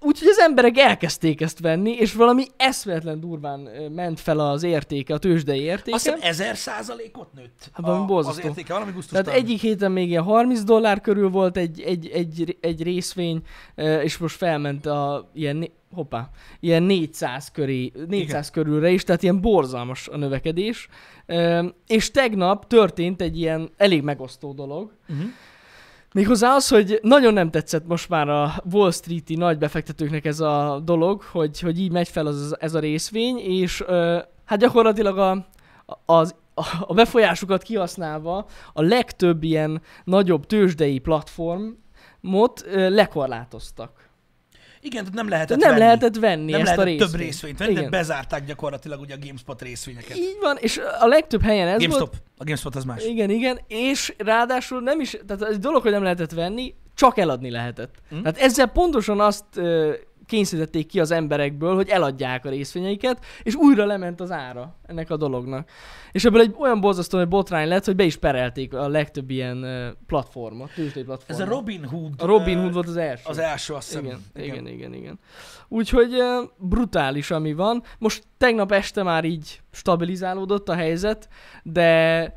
úgyhogy az emberek elkezdték ezt venni, és valami eszméletlen durván ment fel az értéke, a tőzsdei értéke. Azt hiszem ezer százalékot nőtt Hát valami a, az értéke, valami gusztustalan. Tehát egyik héten még ilyen 30 dollár körül volt egy, egy, egy, egy részvény, és most felment a ilyen, hoppá, ilyen 400, köré, 400 körülre is, tehát ilyen borzalmas a növekedés. És tegnap történt egy ilyen elég megosztó dolog, Uh-huh. Méghozzá az, hogy nagyon nem tetszett most már a Wall Street-i nagy befektetőknek ez a dolog, hogy, hogy így megy fel az, ez a részvény, és ö, hát gyakorlatilag a, az, a befolyásukat kihasználva a legtöbb ilyen nagyobb tőzsdei platformot ö, lekorlátoztak. Igen, tehát nem lehetett Tehát nem venni. lehetett venni nem ezt a lehetett részvényt. több részvényt venni, de bezárták gyakorlatilag ugye a GameSpot részvényeket. Így van, és a legtöbb helyen ez volt. GameStop. A GameSpot az más. Igen, igen, és ráadásul nem is, tehát egy dolog, hogy nem lehetett venni, csak eladni lehetett. Mm. Tehát ezzel pontosan azt kényszerítették ki az emberekből, hogy eladják a részvényeiket, és újra lement az ára ennek a dolognak. És ebből egy olyan borzasztó egy botrány lett, hogy be is perelték a legtöbb ilyen platformot, tőzsdei Ez platformot. a Robin Hood. a Robin Hood volt az első. Az első, azt hiszem. Igen, igen, igen, igen. Úgyhogy brutális, ami van. Most tegnap este már így stabilizálódott a helyzet, de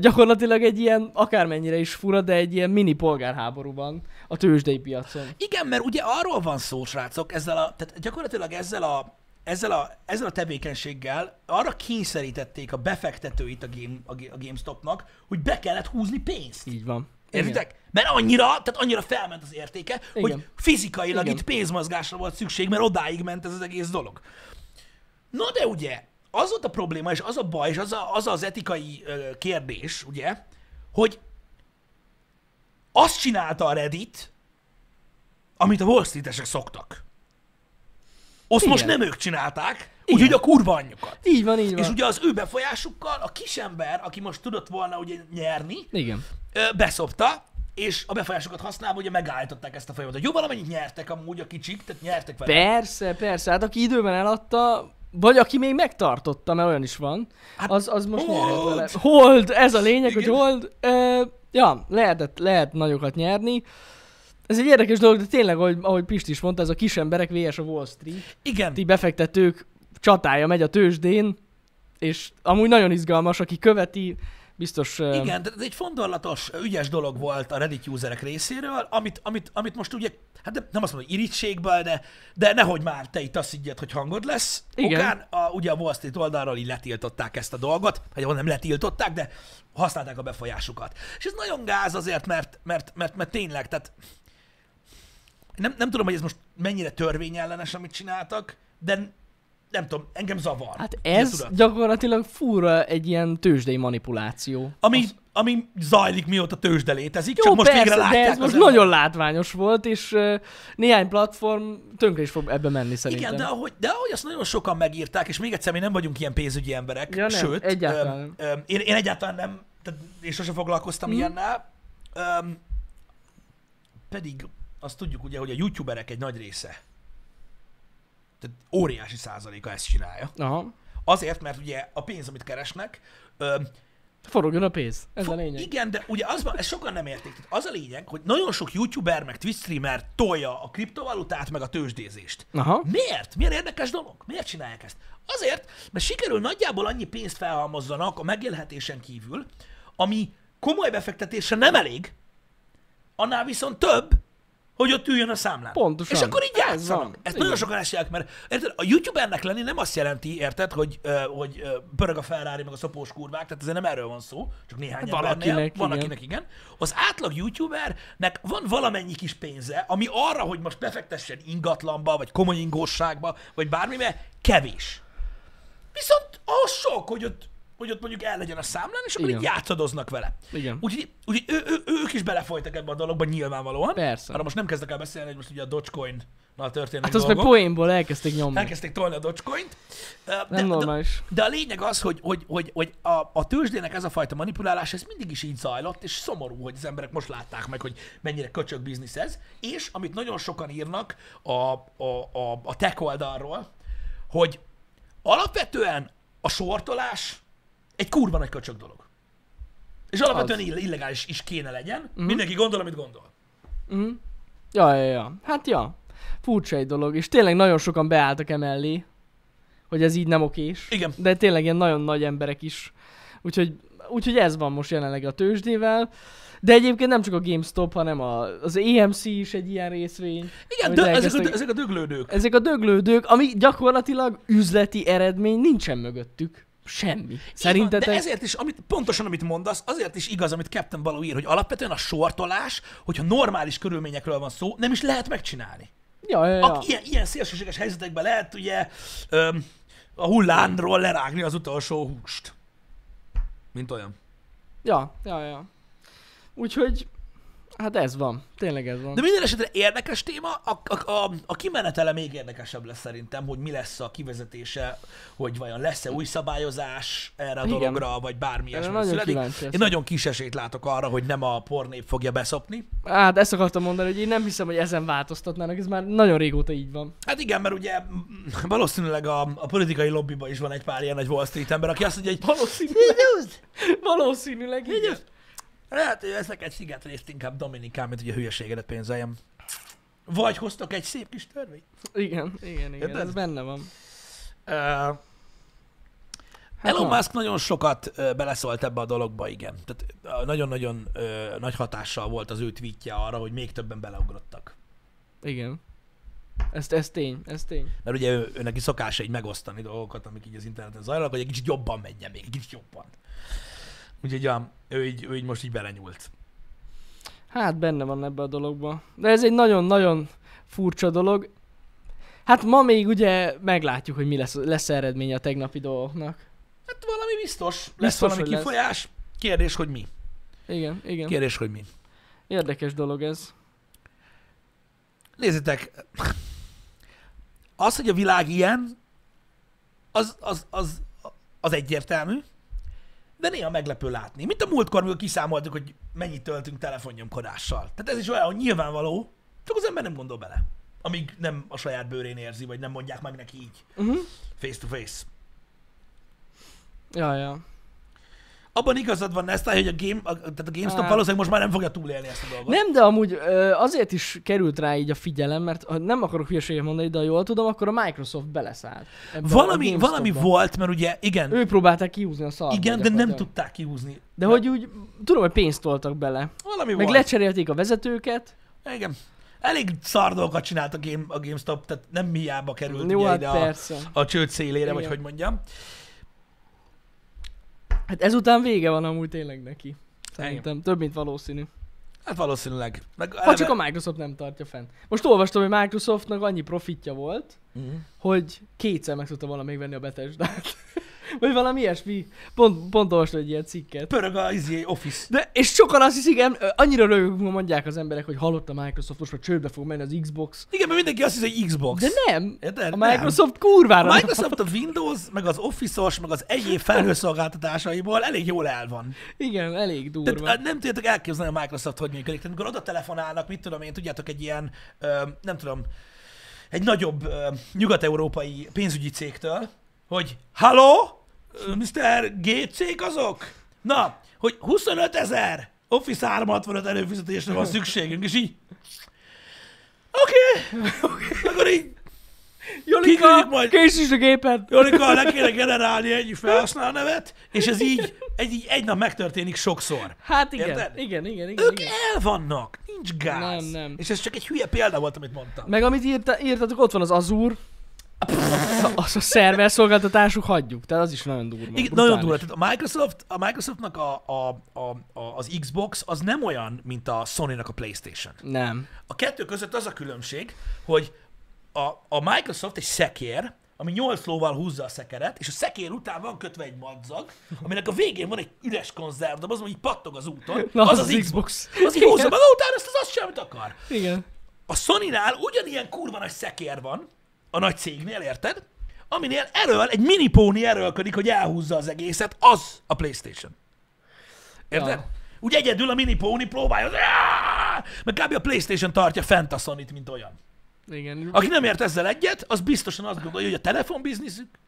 gyakorlatilag egy ilyen, akármennyire is fura, de egy ilyen mini polgárháború van a tőzsdei piacon. Igen, mert ugye arról van szó, srácok, ezzel a, tehát gyakorlatilag ezzel a, ezzel a, ezzel a tevékenységgel arra kényszerítették a befektetőit a, game, a, a GameStopnak, hogy be kellett húzni pénzt. Így van. Értitek? Mert annyira, tehát annyira felment az értéke, Igen. hogy fizikailag Igen. itt pénzmozgásra volt szükség, mert odáig ment ez az egész dolog. Na de ugye, az volt a probléma, és az a baj, és az a, az, az etikai ö, kérdés, ugye, hogy azt csinálta a Reddit, amit a Wall Street-esek szoktak. Azt Igen. most nem ők csinálták, úgyhogy a kurva anyjukat. Így van, így van. És ugye az ő befolyásukkal a kisember, aki most tudott volna ugye nyerni, Igen. ö, beszopta, és a befolyásokat használva ugye megállították ezt a folyamatot. Jó, valamennyit nyertek amúgy a kicsik, tehát nyertek vele. Persze, persze. Hát aki időben eladta, vagy aki még megtartotta, mert olyan is van, Hát, az, az most hold! vele. Hold, ez a lényeg, Igen. hogy hold. Ö, ja, lehetett, lehet nagyokat nyerni. Ez egy érdekes dolog, de tényleg, ahogy, ahogy Pisti is mondta, ez a kis emberek vs. a Wall Street. Igen, Ti befektetők csatája megy a tőzsdén, és amúgy nagyon izgalmas, aki követi, biztos... ö, igen, de ez egy fondorlatos, ügyes dolog volt a Reddit userek részéről, amit, amit, amit most ugye, hát nem azt mondom, hogy irítségből, de, de nehogy már te itt azt higgyed, hogy hangod lesz. Igen. Okán, a, ugye a Wall Street oldalról így letiltották ezt a dolgot, vagy nem letiltották, de használták a befolyásukat. És ez nagyon gáz azért, mert, mert, mert, mert tényleg, tehát nem, nem tudom, hogy ez most mennyire törvényellenes, amit csináltak, de nem tudom, engem zavar. Hát ez gyakorlatilag fura egy ilyen tőzsdei manipuláció. Ami, Az- ami zajlik mióta tőzsde létezik, Jó, csak most persze, végre látják de ez most nagyon látványos volt, és uh, néhány platform tönkre is fog ebbe menni szerintem. Igen, de ahogy, de ahogy azt nagyon sokan megírták, és még egyszer, mi nem vagyunk ilyen pénzügyi emberek, Ja, nem, sőt, egyáltalán öm, öm, én, én egyáltalán nem, tehát én sose foglalkoztam Mhm. mm. ilyennel, öm, pedig azt tudjuk ugye, hogy a youtuberek egy nagy része, tehát óriási százaléka ezt csinálja. Aha. Azért, mert ugye a pénz, amit keresnek, öm, Forogjon a pénz. Ez a lényeg. Igen, de ugye az ezt sokan nem értik. Tehát az a lényeg, hogy nagyon sok youtuber, meg Twitch streamer tolja a kriptovalutát, meg a tőzsdézést. Aha. Miért? Milyen érdekes dolog? Miért csinálják ezt? Azért, mert sikerül nagyjából annyi pénzt felhalmozzanak a megélhetésen kívül, ami komoly befektetésre nem elég, annál viszont több, hogy ott üljön a számlán. Pontosan. És akkor így Ez játszanak. van. Ezt nagyon sokan csinálják, mert érted, a youtubernek lenni nem azt jelenti, érted, hogy, hogy pörög a Ferrari, meg a szopós kurvák, tehát ezért nem erről van szó, csak néhány Van embernél. akinek, van igen. akinek igen. Az átlag youtubernek van valamennyi kis pénze, ami arra, hogy most befektessen ingatlanba, vagy komoly ingósságba, vagy bármibe, kevés. Viszont ahhoz sok, hogy ott, hogy ott mondjuk el legyen a számlán, és akkor Igen. így játszadoznak vele. Igen. Úgyhogy, úgyhogy ő, ő, ők is belefolytak ebbe a dologba nyilvánvalóan. Persze. Arra most nem kezdek el beszélni, hogy most ugye a Dogecoin-nal történnek Hát azt meg poénból elkezdték nyomni. Elkezdték tolni a Dogecoin-t. De, Nem de, normális. de a lényeg az, hogy, hogy, hogy, hogy a, a tőzsdének ez a fajta manipulálás, ez mindig is így zajlott, és szomorú, hogy az emberek most látták meg, hogy mennyire köcsög biznisz ez, és amit nagyon sokan írnak a, a, a, a tech oldalról, hogy alapvetően a sortolás egy kurva nagy köcsög dolog. És alapvetően ill- illegális is kéne legyen. Mhm. Mm-hmm. Mindenki gondol, amit gondol. Mhm. Ja, ja, ja. Hát ja. Furcsa egy dolog. És tényleg nagyon sokan beálltak emellé, hogy ez így nem okés. Igen. De tényleg ilyen nagyon nagy emberek is. Úgyhogy, úgyhogy ez van most jelenleg a tőzsdével. De egyébként nem csak a GameStop, hanem a, az EMC is egy ilyen részvény. Igen, de ezek, a, ezek a döglődők. Ezek a döglődők, ami gyakorlatilag üzleti eredmény nincsen mögöttük. Semmi. Szerintetek? De ezért is, amit, pontosan amit mondasz, azért is igaz, amit Captain Baló ír, hogy alapvetően a sortolás, hogyha normális körülményekről van szó, nem is lehet megcsinálni. Ja, ja, ja. A, ilyen, ilyen szélsőséges helyzetekben lehet ugye öm, a hullánról lerágni az utolsó húst. Mint olyan. Ja, ja, ja. Úgyhogy Hát ez van. Tényleg ez van. De minden esetre érdekes téma, a, a, a, a kimenetele még érdekesebb lesz szerintem, hogy mi lesz a kivezetése, hogy vajon lesz-e új szabályozás erre a Igen. dologra, vagy bármi ilyesmi születik. Én leszek. nagyon kis esélyt látok arra, hogy nem a pornép fogja beszopni. Hát ezt akartam mondani, hogy én nem hiszem, hogy ezen változtatnának, ez már nagyon régóta így van. Hát igen, mert ugye valószínűleg a, a politikai lobbyban is van egy pár ilyen nagy Wall Street ember, aki azt mondja, hogy Valószínűleg. Valószínűleg igen. Lehet, hogy veszek egy szigetrészt inkább Dominikán, mint hogy a hülyeségedet pénzeljem. Vagy hoztok egy szép kis törvényt. Igen, igen, igen, Érted? ez benne van. Uh, Hát Elon. Musk nagyon sokat ö, beleszólt ebbe a dologba, igen. Tehát ö, nagyon-nagyon ö, nagy hatással volt az ő tweetje arra, hogy még többen beleugrottak. Igen. Ez, ez tény, ez tény. Mert ugye ő, ő neki szokása így megosztani dolgokat, amik így az interneten zajlanak, hogy egy kicsit jobban menjen még, egy kicsit jobban. Úgyhogy ja, ő, így, ő így most így belenyúlt. Hát benne van ebbe a dologba. De ez egy nagyon-nagyon furcsa dolog. Hát ma még ugye meglátjuk, hogy mi lesz, lesz eredménye a tegnapi dolgoknak. Hát valami biztos, lesz Biztos, valami hogy lesz. kifolyás. Kérdés, hogy mi. Igen, igen. Kérdés, hogy mi. Érdekes dolog ez. Nézzétek, az, hogy a világ ilyen, az, az, az, az egyértelmű, de néha meglepő látni. Mint a múltkor, amikor kiszámoltuk, hogy mennyit töltünk telefonnyomkodással. Tehát ez is olyan, hogy nyilvánvaló, csak az ember nem gondol bele. Amíg nem a saját bőrén érzi, vagy nem mondják meg neki így, Uh-huh. face to face. Ja, ja. Abban igazad van, Nesztály, hogy a, game, a, tehát a GameStop Hát. valószínűleg most már nem fogja túlélni ezt a dolgot. Nem, de amúgy azért is került rá így a figyelem, mert ha nem akarok hülyeséget mondani, de ha jól tudom, akkor a Microsoft beleszállt. Valami, valami volt, mert ugye igen, Ők próbálták kihúzni a szart. igen, de nem tudták kihúzni. De hogy úgy, tudom, hogy pénzt toltak bele. Valami Meg volt. lecserélték a vezetőket. Igen. Elég szar dolgokat csinált a, game, a GameStop, tehát nem hiába került Jó, ugye hát ide a, a csőd szélére, Igen. vagy hogy mondjam. Hát ezután vége van amúgy tényleg neki. Szerintem. Több, mint valószínű. Hát valószínűleg. Meg Ha csak a Microsoft nem tartja fenn. Most olvastam, hogy Microsoftnak annyi profitja volt, Mhm. hogy kétszer meg tudta volna még venni a Bethesda-t. Vagy valami ilyesmi. Pont, pont olvastam egy ilyen cikket. Pörög a izé, Office. De, és sokan azt hiszik, em, annyira rögök mondják az emberek, hogy hallott a Microsoft, most már csődbe fog menni az Xbox. Igen, mert mindenki azt hiszi, hogy Xbox. De nem! Érted? A Nem. Microsoft kurvára A Microsoft a Windows, meg az Office-os, meg az egyéb felhőszolgáltatásaiból elég jól el van. Igen, elég durva. Tehát eh, nem tudjátok elképzelni a Microsoft, hogy működik. Tehát amikor oda telefonálnak, mit tudom én, tudjátok, egy ilyen, ö, nem tudom, egy nagyobb ö, nyugat-európai pénzügyi cégtől, hogy Halló, Mr. G cég azok? Na, hogy 25 ezer Office 365 előfizetésre van szükségünk, és így Oké, okay. akkor így Jolika, majd- készítsd a gépet! Jolika, le kéne generálni egy felhasználónevet, és ez így egy, így egy nap megtörténik sokszor. Hát igen, Érted? igen, igen, igen, Ők igen. el vannak, nincs gáz. Nem, nem. És ez csak egy hülye példa volt, amit mondtam. Meg amit írta, írtatok, ott van az Azure, az a szerver szolgáltatásuk hagyjuk, tehát az is nagyon durva. Igen, brutális. nagyon durva. Tehát a, Microsoft, a Microsoftnak a, a, a, a, az Xbox az nem olyan, mint a Sony-nak a Playstation. Nem. A kettő között az a különbség, hogy a, a Microsoft egy szekér, ami 8 lóval húzza a szekeret, és a szekér után van kötve egy madzag, aminek a végén van egy üres konzervdoboz, ami így pattog az úton. Na, az, az, Xbox. Az így húzza maga után, azt az azt sem, amit akar. Igen. A Sony-nál ugyanilyen kurva nagy szekér van, a nagy cégnél, érted? Aminél erről, egy mini póni erőlködik, hogy elhúzza az egészet, az a Playstation. Érted? Ja. Úgy egyedül a mini póni próbálja, meg kb. a Playstation tartja fent a sony mint olyan. Igen. Aki nem ért ezzel egyet, az biztosan azt gondolja, hogy a telefonbizniszük,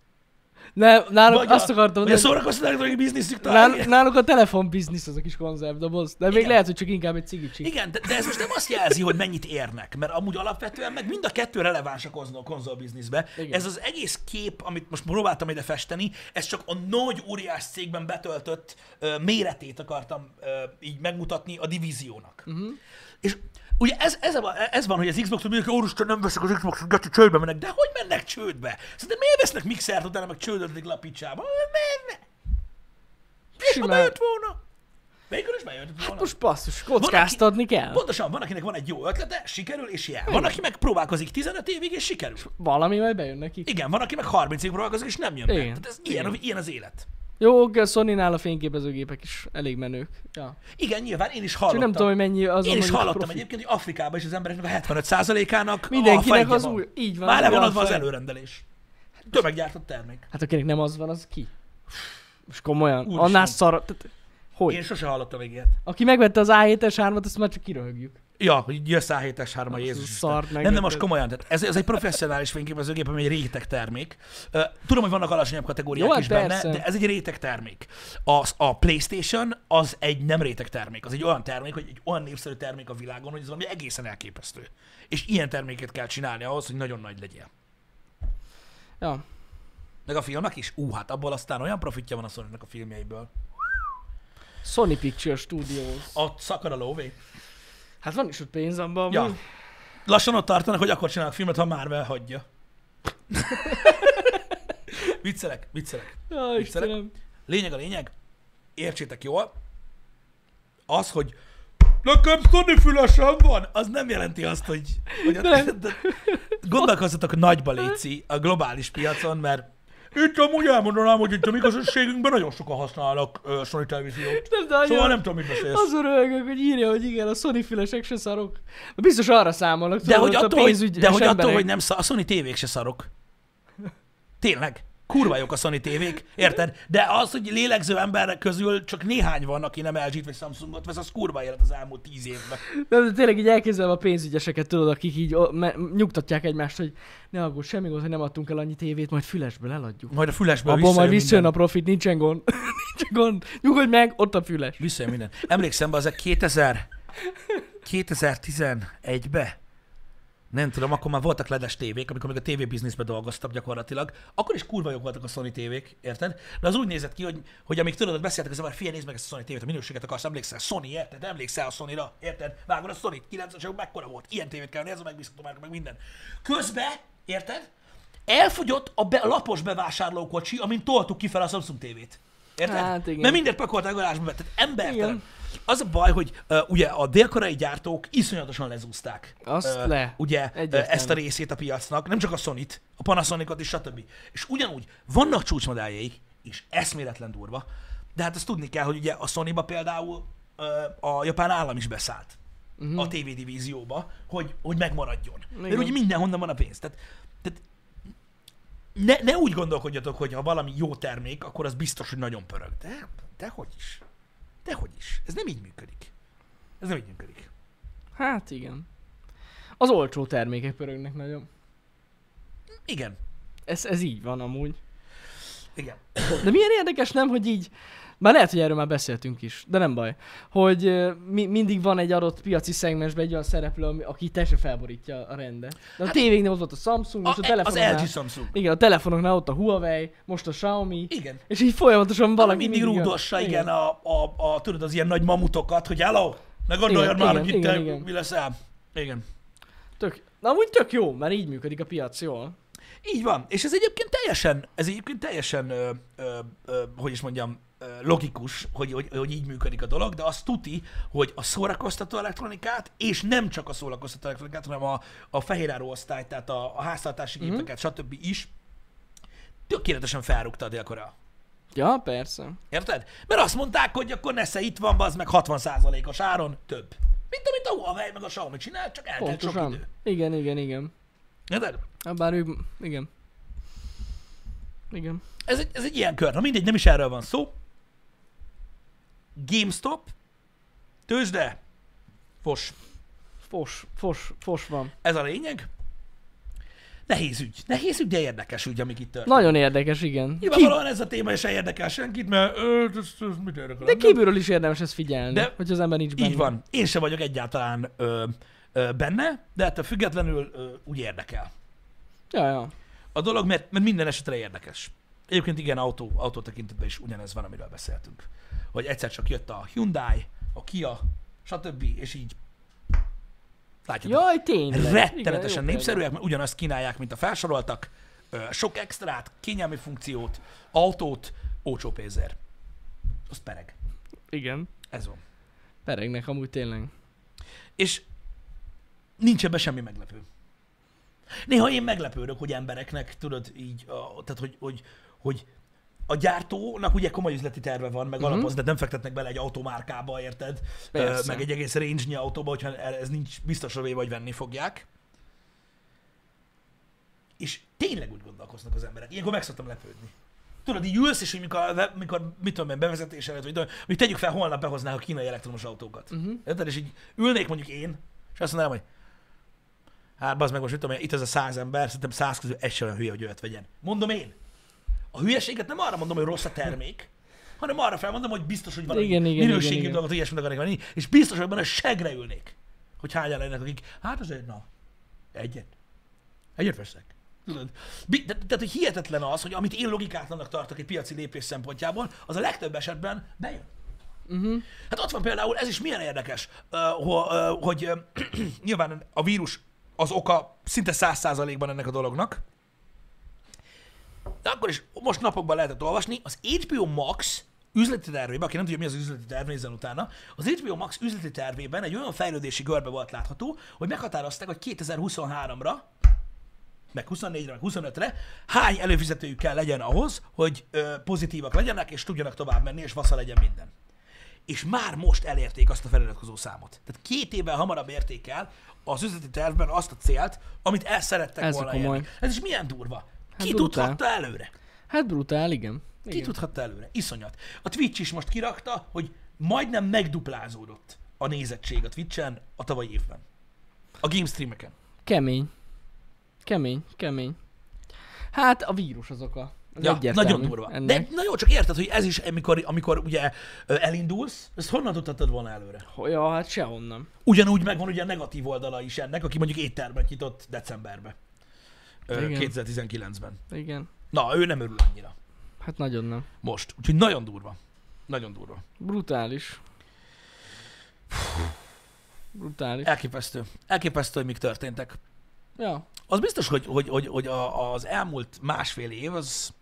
Ne, náluk vagy azt akartam vagy a szórakoztatói bizniszük nál, náluk a telefon biznisz az a kis konzervdoboz, de még Igen. lehet, hogy csak inkább egy cigicsik. Igen, de, de ez most nem azt jelzi, hogy mennyit érnek, mert amúgy alapvetően meg mind a kettő releváns a konzol, konzol bizniszbe. Igen. Ez az egész kép, amit most próbáltam ide festeni, ez csak a nagy óriás cégben betöltött ö, méretét akartam ö, így megmutatni a divíziónak. Uh-huh. És ugye ez, ez, a, ez van, hogy az Xbox-on mindenki, úristen, nem veszek az Xbox-on, geci, csődbe mennek. De hogy mennek csődbe? Szerintem miért vesznek mixert utána, meg csődödik le a picsába? Menne. És ha bejött volna? Végül is bejött volna. Most basszus, kockáztatni kell. Pontosan, van, akinek van egy jó ötlete, sikerül és jel. Van, aki meg próbálkozik 15 évig és sikerül. Valami majd bejön neki. Igen, van, aki meg 30 évig próbálkozik és nem jön be. Igen. Tehát ez ilyen, ilyen az élet. Jó, oké, a Sony-nál a fényképezőgépek is elég menők. Ja. Igen, nyilván én is Csak hallottam. nem tudom, hogy mennyi az én is hallottam profi. egyébként, hogy Afrikában is az embereknek a 75%-ának Mindenkinek a az van. új. Így van. Már le van adva az előrendelés. Tömeggyártott termék. Hát akinek nem az van, az ki? Most komolyan. Úristen. Annál szar... Tehát, hogy? Én sose hallottam még ilyet. Aki megvette az A7-es 3-at, azt már csak kiröhögjük. Ja, hogy jössz a 7-es 3 a Az Jézus. szart. Nem, nem, most komolyan. Tehát ez, ez egy professzionális fényképezőgép, ami egy réteg termék. Tudom, hogy vannak alacsonyabb kategóriák Jó, hát is benne, persze. de ez egy réteg termék. A, a PlayStation az egy nem réteg termék. Az egy olyan termék, hogy egy olyan népszerű termék a világon, hogy ez valami egészen elképesztő. És ilyen terméket kell csinálni ahhoz, hogy nagyon nagy legyen. Ja. Meg a filmnek is? Ú, hát abból aztán olyan profitja van a sony a filmjeiből. Sony Picture Studios. Ott szakad a lóvé. Hát van is ott pénz abban. Ja. amúgy. Lassan ott tartanak, hogy akkor csinálnak filmet, ha Marvel hagyja. viccelek, viccelek. Ja, Istenem. Lényeg a lényeg, értsétek jól, az, hogy nekem Sony fülesem van, az nem jelenti azt, hogy, hogy Nem. gondolkozzatok nagyba léci a globális piacon, mert itt amúgy elmondanám, hogy itt a mi közösségünkben nagyon sokan használnak uh, Sony televíziót. Nem, de Szóval nem tudom, mit beszélsz. Azon röhögök, hogy írja, hogy igen, a Sony fülesek se szarok. Biztos arra számolnak, De hogy attól, hogy, de hogy, attól, hogy nem szar, a Sony tévék se szarok. Tényleg. Kurva jók a Sony tévék, érted? De az, hogy lélegző ember közül csak néhány van, aki nem LG-t vagy Samsungot vesz, az kurva élet az elmúlt tíz évben. De, de tényleg így elképzelem a pénzügyeseket, tudod, akik így o, me, nyugtatják egymást, hogy ne aggódj, semmi gond, hogy nem adtunk el annyi tévét, majd fülesből eladjuk. Majd a fülesből Abból majd visszajön visszajön a minden. profit, nincsen gond. nincsen gond. Nyugodj meg, ott a füles. Visszajön minden. Emlékszem be, az 2000, 2011-be, nem tudom, akkor már voltak ledes tévék, amikor még a TV bizniszben dolgoztam gyakorlatilag, akkor is kurva jók voltak a Sony tévék, érted? De az úgy nézett ki, hogy, hogy amíg tudod, beszéltek az ember, figyelj, nézd meg ezt a Sony tévét, a minőséget akarsz, emlékszel, Sony, érted? Emlékszel a Sony-ra, érted? Vágod a Sony, 90-es évek mekkora volt, ilyen tévét kell nézni, megbízható már meg minden. Közben, érted? Elfogyott a, be, a lapos bevásárlókocsi, amin toltuk ki fel a Samsung tévét. Érted? Hát igen. Mert mindent pakolták a garázsba, tehát embertelen. Igen. Az a baj, hogy uh, ugye a dél-koreai gyártók iszonyatosan lezúzták Azt ö, le. ugye Egyértelmű. ezt a részét a piacnak, nem csak a Sony-t, a Panasonicot is, stb. És ugyanúgy vannak csúcsmodelljeik, és eszméletlen durva, de hát azt tudni kell, hogy ugye a Sony-ba például ö, a japán állam is beszállt uh-huh. a TV divízióba, hogy, hogy megmaradjon. Igen. Mert ugye mindenhonnan van a pénz. Tehát, tehát ne, ne úgy gondolkodjatok, hogy ha valami jó termék, akkor az biztos, hogy nagyon pörög. De, dehogy is. Dehogy is. Ez nem így működik. Ez nem így működik. Hát igen. Az olcsó termékek pörögnek nagyon. Igen. Ez, ez így van amúgy. Igen. De milyen érdekes nem, hogy így, már lehet, hogy erről már beszéltünk is, de nem baj, hogy mi, mindig van egy adott piaci szegmensben egy olyan szereplő, ami, aki teljesen felborítja a rendet. De a Hát- tévéknél ott volt a Samsung, most a, A, az telefonoknál... LG Samsung. Igen, a telefonoknál ott a Huawei, most a Xiaomi, Igen. és így folyamatosan Valaki mindig mindig rúdossa, igen, a, a, a, tudod, az ilyen nagy mamutokat, hogy hello, ne gondoljad Igen, már, igen, hogy itt igen, igen. mi leszel. Igen. Tök, na amúgy tök jó, mert így működik a piac jól. Így van. És ez egyébként teljesen, ez egyébként teljesen, ö, ö, ö, hogy is mondjam, logikus, hogy, hogy, hogy így működik a dolog, de azt tuti, hogy a szórakoztató elektronikát, és nem csak a szórakoztató elektronikát, hanem a, a fehéráró osztályt, tehát a, a háztartási Mhm. gépeket, stb. is tökéletesen felrúgta a Dél-Korea. Ja, persze. Érted? Mert azt mondták, hogy akkor Nesze itt van, az meg 60%-os áron több. Mint amit a Huawei meg a Xiaomi csinál, csak eltelt sok idő. Pontosan. Igen, igen, igen. Érted? Bár ő, igen. Igen. Ez egy, ez egy ilyen kör. Na mindegy, nem is erről van szó. GameStop, tőzsde, fos. Fos, fos, fos van. Ez a lényeg. Nehéz ügy. Nehéz ügy, de érdekes ügy, amik itt történt. Nagyon érdekes, igen. Ki, Nyilvánvalóan ez a téma se érdekel senkit, mert ö, ez, ez mit érdekel? de kívülről is érdemes ezt figyelni, De- de, hogy az ember nincs benne. Így van. Én sem vagyok egyáltalán ö, ö, benne, de ettől függetlenül ö, úgy érdekel. Ja, ja. A dolog, mert, mert minden esetre érdekes. Egyébként igen, autó, autó tekintetben is ugyanez van, amiről beszéltünk. Hogy egyszer csak jött a Hyundai, a Kia, stb. És így látjátok, Jaj, tényleg. rettenetesen Igen, népszerűek, mert ugyanazt kínálják, mint a felsoroltak. Sok extrát, kényelmi funkciót, autót, olcsó pénzért. Az pereg. Igen. Ez van. Peregnek amúgy tényleg. És nincs ebben semmi meglepő. Néha én meglepődök, hogy embereknek, tudod, így, a, tehát hogy, hogy, hogy a gyártónak ugye komoly üzleti terve van, meg Mhm. alapoz, de nem fektetnek bele egy automárkába, érted? Persze. meg egy egész range autóba, hogyha ez nincs biztosra véve, vagy venni fogják. És tényleg úgy gondolkoznak az emberek. Ilyenkor meg szoktam lepődni. Tudod, így ülsz, és hogy mikor, mikor mit tudom én, bevezetés előtt, vagy hogy tegyük fel, holnap behoznák a kínai elektromos autókat. Uh-huh. Érted? És így ülnék mondjuk én, és azt mondanám, hogy hát bazd meg most, mit tudom én, itt ez a száz ember, szerintem száz közül egy sem olyan hülye, hogy olyat vegyen. Mondom én. A hülyeséget nem arra mondom, hogy rossz a termék, hanem arra felmondom, hogy biztos, hogy valami Igen, igen, minőségi igen, igen. dolgot, ilyesmit akarnék venni, és biztos, hogy benne segre ülnék, hogy hányan lennek, akik, hát azért, na, egyet. Egyet veszek. Tudod? Tehát, hogy hihetetlen az, hogy amit én logikátlannak tartok egy piaci lépés szempontjából, az a legtöbb esetben bejön. Uh-huh. Hát ott van például, ez is milyen érdekes, hogy nyilván a vírus az oka szinte száz százalékban ennek a dolognak, de akkor is most napokban lehetett olvasni, az HBO Max üzleti tervében, aki nem tudja, mi az üzleti terv, nézzen utána, az HBO Max üzleti tervében egy olyan fejlődési görbe volt látható, hogy meghatározták, hogy 2023-ra, meg 24-re, meg 25-re hány előfizetőjük kell legyen ahhoz, hogy ö, pozitívak legyenek, és tudjanak tovább menni, és vasza legyen minden és már most elérték azt a feliratkozó számot. Tehát két évvel hamarabb érték el az üzleti tervben azt a célt, amit el szerettek Ez volna komoly. érni. Ez is milyen durva. Ki brutál. tudhatta előre? Hát brutál, igen. Ki igen. tudhatta előre? Iszonyat. A Twitch is most kirakta, hogy majdnem megduplázódott a nézettség a Twitchen a tavalyi évben. A game streameken. Kemény. Kemény, kemény. Hát a vírus az oka. Az Ja, nagyon durva. Ennek. De na jó, csak érted, hogy ez is, amikor, amikor ugye elindulsz, ezt honnan tudhatod volna előre? Ja, hát sehonnan. Ugyanúgy megvan ugye a negatív oldala is ennek, aki mondjuk éttermet nyitott decemberben. Ö, Igen. 2019-ben. Igen. Na, ő nem örül annyira. Hát nagyon nem. Most. Úgyhogy nagyon durva. Nagyon durva. Brutális. Brutális. Elképesztő. Elképesztő, hogy mik történtek. Ja. Az biztos, hogy, hogy, hogy, hogy az elmúlt másfél év az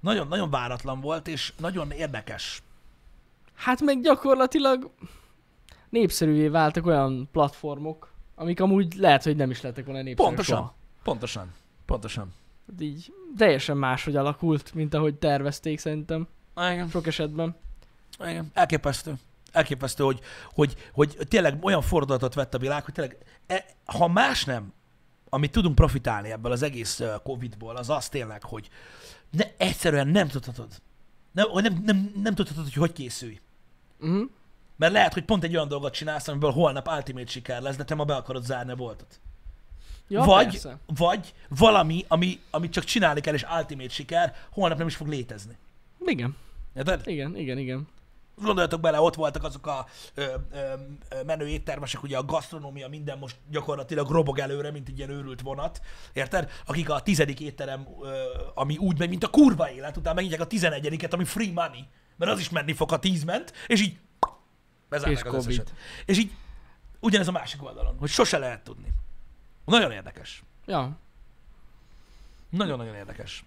nagyon, nagyon váratlan volt, és nagyon érdekes. Hát meg gyakorlatilag népszerűvé váltak olyan platformok, amik amúgy lehet, hogy nem is lettek volna népszerűek. Pontosan. soha. Pontosan. Pontosan. Hát Így teljesen máshogy alakult, mint ahogy tervezték szerintem. Igen. Sok esetben. Igen, elképesztő. Elképesztő, hogy, hogy, hogy tényleg olyan fordulatot vett a világ, hogy tényleg, e, ha más nem, amit tudunk profitálni ebből az egész Covid-ból, az az tényleg, hogy ne, egyszerűen nem tudhatod. Nem, nem, nem, nem tudhatod, hogy hogy készülj. Uh-huh. Mert lehet, hogy pont egy olyan dolgot csinálsz, amiből holnap ultimate siker lesz, de te ma be akarod zárni a boltot. Ja, vagy, persze. vagy valami, ami, amit csak csinálni kell, és ultimate siker, holnap nem is fog létezni. Igen, Érted? igen, igen, igen. Gondoljatok bele, ott voltak azok a ö, ö, menő éttermesek, ugye a gasztronómia minden most gyakorlatilag robog előre, mint egy ilyen őrült vonat, érted? Akik a tizedik étterem, ö, ami úgy megy, mint a kurva élet, utána megnyitják a tizenegyediket, ami free money, mert az is menni fog, ha tíz ment, és így bezárnak És az Covid. összeset. És így ugyanez a másik oldalon, hogy sose lehet tudni. Nagyon érdekes. Ja, Nagyon-nagyon érdekes.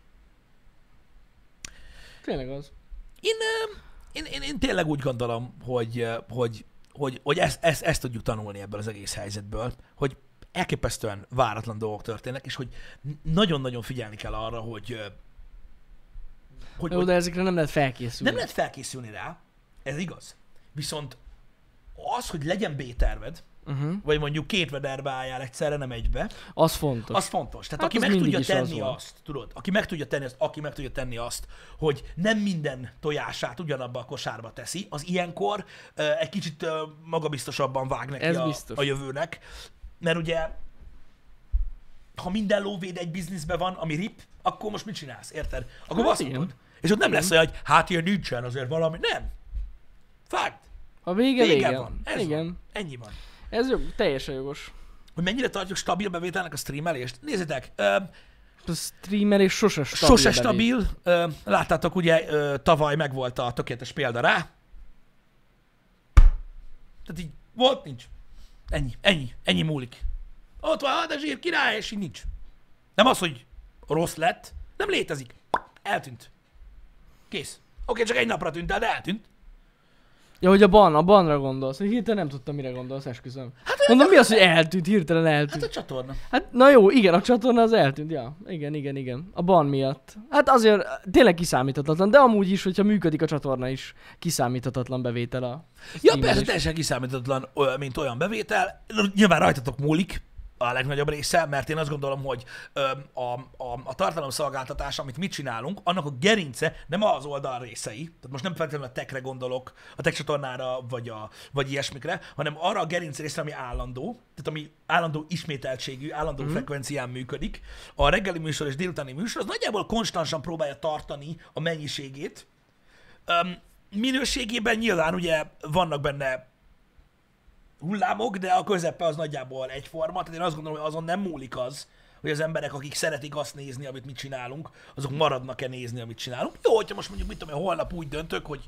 tényleg az. Én, én, én, én tényleg úgy gondolom, hogy, hogy, hogy, hogy ezt, ezt, ezt tudjuk tanulni ebből az egész helyzetből, hogy elképesztően váratlan dolgok történnek, és hogy nagyon-nagyon figyelni kell arra, hogy, hogy, Jó, de ezekre nem lehet felkészülni. nem lehet felkészülni rá, ez igaz. Viszont az, hogy legyen B-terved, Uh-huh. vagy mondjuk két vederbe álljál egyszerre, nem egybe, Az fontos. az fontos. Tehát Hát aki az meg tudja az tenni volt. azt, tudod, aki meg tudja tenni azt, aki meg tudja tenni azt, hogy nem minden tojását ugyanabba a kosárba teszi, az ilyenkor uh, egy kicsit uh, magabiztosabban vág neki Ez a, biztos. a jövőnek. Mert ugye, ha minden lóvéd egy bizniszben van, ami rip, akkor most mit csinálsz, érted? Akkor Hát baszhatod. igen. És ott nem lesz olyan, hogy hát ilyen nincsen azért valami. Nem. Fakt. A vége, Vége vége. van. Ez Igen. van. Ennyi van. Ez jog, teljesen jogos. Hogy mennyire tartjuk stabil bevételnek a streamelést? Nézzétek, ö, A streamer és sose stabil. Sose stabil. Ö, láttátok, ugye ö, tavaly megvolt a tökéletes példa rá. Tehát így volt, nincs. Ennyi, ennyi, ennyi múlik. Ott van, hát a zsír király, és így nincs. Nem az, hogy rossz lett, nem létezik. Eltűnt. Kész. Oké, csak egy napra tűnt el, de eltűnt. Ja, hogy a ban, a banra gondolsz. Hirtelen nem tudtam, mire gondolsz, esküszöm. Hát Mondom, mi az, hogy eltűnt, hirtelen Hát eltűnt. a csatorna. Hát, na jó, igen, a csatorna az eltűnt, ja. Igen, igen, igen. A ban miatt. Hát azért tényleg kiszámíthatatlan, de amúgy is, hogyha működik a csatorna is, kiszámíthatatlan bevétel a Ja, persze, teljesen kiszámíthatatlan, mint olyan bevétel. Nyilván rajtatok múlik a legnagyobb része, mert én azt gondolom, hogy a, a, a tartalomszolgáltatás, amit mi csinálunk, annak a gerince nem az oldal részei, tehát most nem feltétlenül a techre gondolok, a tech csatornára, vagy, a, vagy ilyesmikre, hanem arra a gerinc részre, ami állandó, tehát ami állandó ismételtségű, állandó mm. frekvencián működik. A reggeli műsor és délutáni műsor az nagyjából konstansan próbálja tartani a mennyiségét, Öm, minőségében nyilván ugye vannak benne hullámok, de a közepe az nagyjából egyforma, tehát én azt gondolom, hogy azon nem múlik az, hogy az emberek, akik szeretik azt nézni, amit mi csinálunk, azok maradnak-e nézni, amit csinálunk. Jó, hogyha most mondjuk, mit tudom holnap úgy döntök, hogy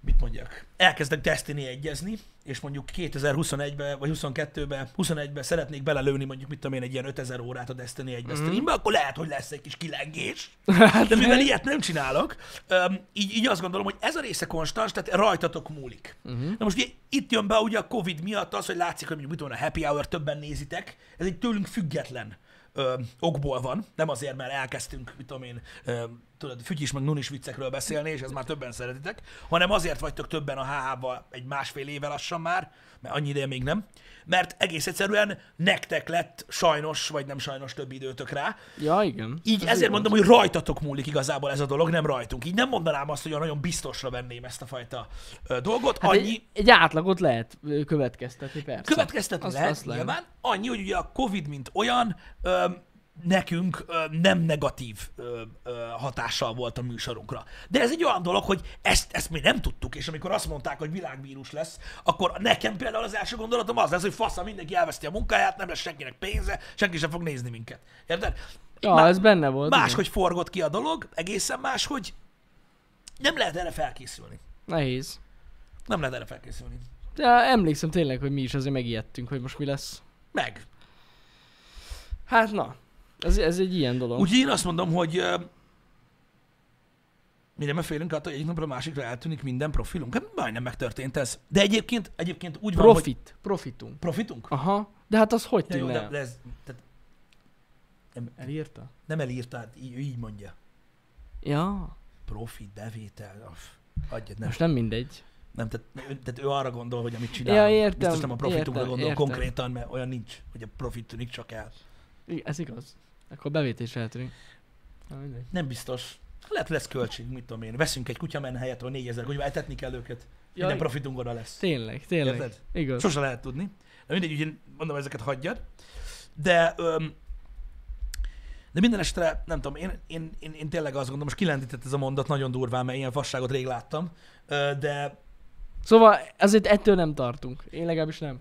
mit mondjak, elkezdek Destiny egyezni, és mondjuk 2021-ben, vagy 22-ben, 21-ben szeretnék belelőni mondjuk, mit tudom én, egy ilyen 5000 órát a Destiny 1 mm. streambe, akkor lehet, hogy lesz egy kis kilengés. De mivel ilyet nem csinálok, így, így azt gondolom, hogy ez a része konstans, tehát rajtatok múlik. Uh-huh. Na most ugye, itt jön be ugye a Covid miatt az, hogy látszik, hogy mondjuk mit tudom, a happy hour többen nézitek, ez egy tőlünk független ö, okból van, nem azért, mert elkezdtünk, mit tudom én, ö, tudod, fütyis meg nunis viccekről beszélni, és ez már többen szeretitek, hanem azért vagytok többen a HH-val egy másfél éve lassan már, mert annyi ideje még nem, mert egész egyszerűen nektek lett sajnos, vagy nem sajnos több időtök rá, Ja, igen. így Ez ezért mondom, hogy rajtatok múlik igazából ez a dolog, nem rajtunk. Így nem mondanám azt, hogy nagyon biztosra venném ezt a fajta ö, dolgot. Hát Annyi, egy, egy átlagot lehet következtetni, persze. Következtetni Azt- lehet, azt lehet. nyilván. Annyi, hogy ugye a Covid, mint olyan, ö, nekünk ö, nem negatív ö, ö, hatással volt a műsorunkra. De ez egy olyan dolog, hogy ezt, ezt mi nem tudtuk, és amikor azt mondták, hogy világvírus lesz, akkor nekem például az első gondolatom az lesz, hogy faszom, mindenki elveszti a munkáját, nem lesz senkinek pénze, senki sem fog nézni minket. Érted? Ja, Má- ez benne volt. Máshogy forgott ki a dolog, egészen máshogy. Nem lehet erre felkészülni. igen. Nehéz. Nem lehet erre felkészülni. De emlékszem tényleg, hogy mi is azért megijedtünk, hogy most mi lesz. Meg. Hát na, ez, ez egy ilyen dolog. Úgyhogy én azt mondom, hogy mi nem félünk attól, hogy egyik napra a másikra eltűnik minden profilunk. Hát majdnem megtörtént ez. De egyébként, egyébként úgy van, hogy Profit. Profitunk. profitunk. Aha. De hát az hogy Ja, jó, tűnne? de, de ez, tehát nem, Elírta? nem elírta, hát így, így mondja. Ja. Profit, bevétel, aff, adjad, nem. Most nem mindegy. Nem, tehát, ő- tehát ő arra gondol, hogy amit csinál. Ja, értem, Biztos nem a profitunkra értem, gondol értem. konkrétan, mert olyan nincs, hogy a profit tűnik csak el. Ez igaz. Akkor is eltűnik. Nem biztos. Lehet, lesz költség, mit tudom én. Veszünk egy kutyamen helyett, ahol 4000 kutyával, etetni kell őket. Minden Jaj. profitunk oda lesz. Tényleg, tényleg. Érted? Igaz. Sose lehet tudni. De mindegy, úgyhogy mondom, ezeket hagyjad. De, öm, de minden esetre, nem tudom, én, én, én, én tényleg azt gondolom, most kilendített ez a mondat nagyon durván, mert ilyen fasságot rég láttam, de Szóval azért ettől nem tartunk. Én legalábbis nem.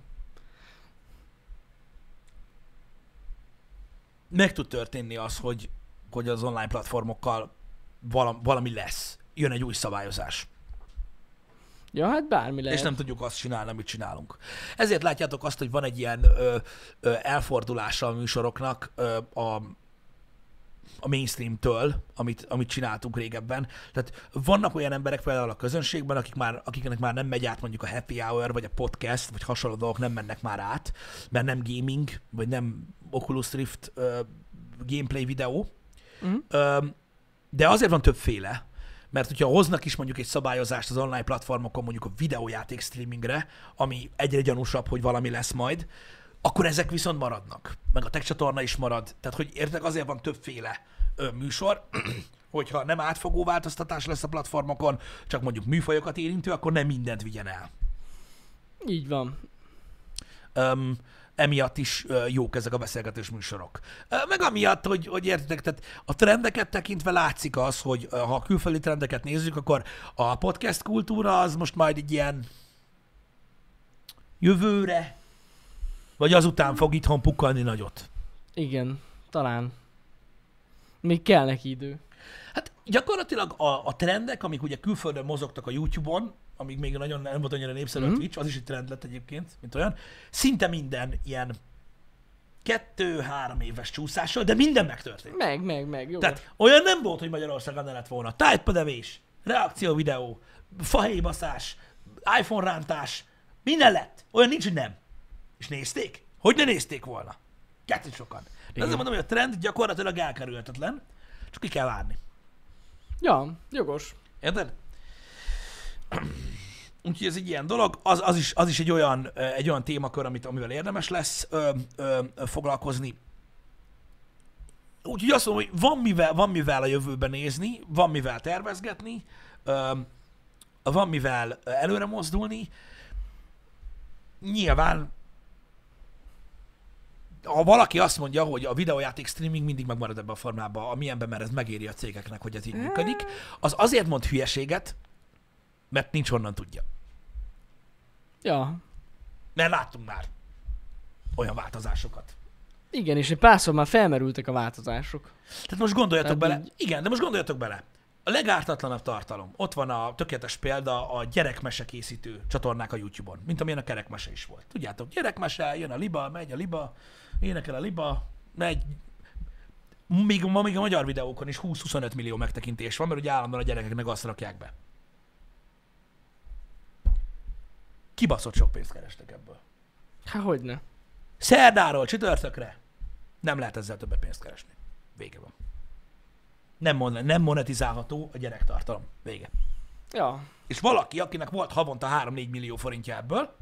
Meg tud történni az, hogy, hogy az online platformokkal valami, valami lesz. Jön egy új szabályozás. Ja, hát bármi lehet. És nem tudjuk azt csinálni, amit csinálunk. Ezért látjátok azt, hogy van egy ilyen ö, ö, elfordulása a műsoroknak ö, a, a mainstreamtől, amit, amit csináltunk régebben. Tehát vannak olyan emberek például a közönségben, akik már, akiknek már nem megy át mondjuk a happy hour, vagy a podcast, vagy hasonló dolgok nem mennek már át, mert nem gaming, vagy nem Oculus Rift ö, gameplay videó. Mhm. Ö, de azért van többféle, mert hogyha hoznak is mondjuk egy szabályozást az online platformokon, mondjuk a videójáték streamingre, ami egyre gyanúsabb, hogy valami lesz majd, akkor ezek viszont maradnak. Meg a tech csatorna is marad. Tehát, hogy értek, azért van többféle ö, műsor, hogyha nem átfogó változtatás lesz a platformokon, csak mondjuk műfajokat érintő, akkor nem mindent vigyen el. Így van. Um, emiatt is jók ezek a beszélgetős műsorok. Meg amiatt, hogy, hogy értitek, tehát a trendeket tekintve látszik az, hogy ha a külföldi trendeket nézzük, akkor a podcast kultúra az most majd egy ilyen jövőre, vagy azután fog itthon pukkalni nagyot. Igen. Talán. Még kell neki idő. Hát gyakorlatilag a, a trendek, amik ugye külföldön mozogtak a YouTube-on, amíg még nagyon nem volt annyira népszerű Mhm. a Twitch, az is egy trend lett egyébként, mint olyan, szinte minden ilyen kettő-három éves csúszással, de minden megtörtént. Meg, meg, meg. Jó. Tehát olyan nem volt, hogy Magyarországon ne lett volna. Tájpadevés, reakció videó, fahélybaszás, iPhone rántás, minden lett. Olyan nincs, hogy nem. És nézték? Hogy ne nézték volna? Kettő sokan. De azért mondom, hogy a trend gyakorlatilag elkerülhetetlen, csak ki kell várni. Ja, jogos. Érted? Úgyhogy ez egy ilyen dolog, az, az, is, az is egy olyan, egy olyan témakör, amit, amivel érdemes lesz ö, ö, foglalkozni. Úgyhogy azt mondom, hogy van mivel, van mivel a jövőben nézni, van mivel tervezgetni, ö, van mivel előre mozdulni. Nyilván, ha valaki azt mondja, hogy a videójáték streaming mindig megmarad ebben a formában, amilyenben, mert ez megéri a cégeknek, hogy ez így működik, az azért mond hülyeséget, mert nincs honnan tudja. Ja. Mert láttunk már olyan változásokat. Igen, és egy párszor már felmerültek a változások. Tehát most gondoljatok Tehát bele, így- igen, de most gondoljatok bele. A legártatlanabb tartalom. Ott van a tökéletes példa a gyerekmese készítő csatornák a YouTube-on, mint amilyen a kerekmese is volt. Tudjátok, gyerekmese, jön a liba, megy a liba, énekel a liba, megy, még, ma még a magyar videókon is 20-25 millió megtekintés van, mert ugye állandóan a gyerekeknek azt rakják be. Kibaszott sok pénzt kerestek ebből. Hát hogyne. Szerdáról csütörtökre nem lehet ezzel többet pénzt keresni. Vége van. Nem, mon- nem monetizálható a gyerektartalom. Vége. Ja. És valaki, akinek volt havonta 3-4 millió forintja ebből,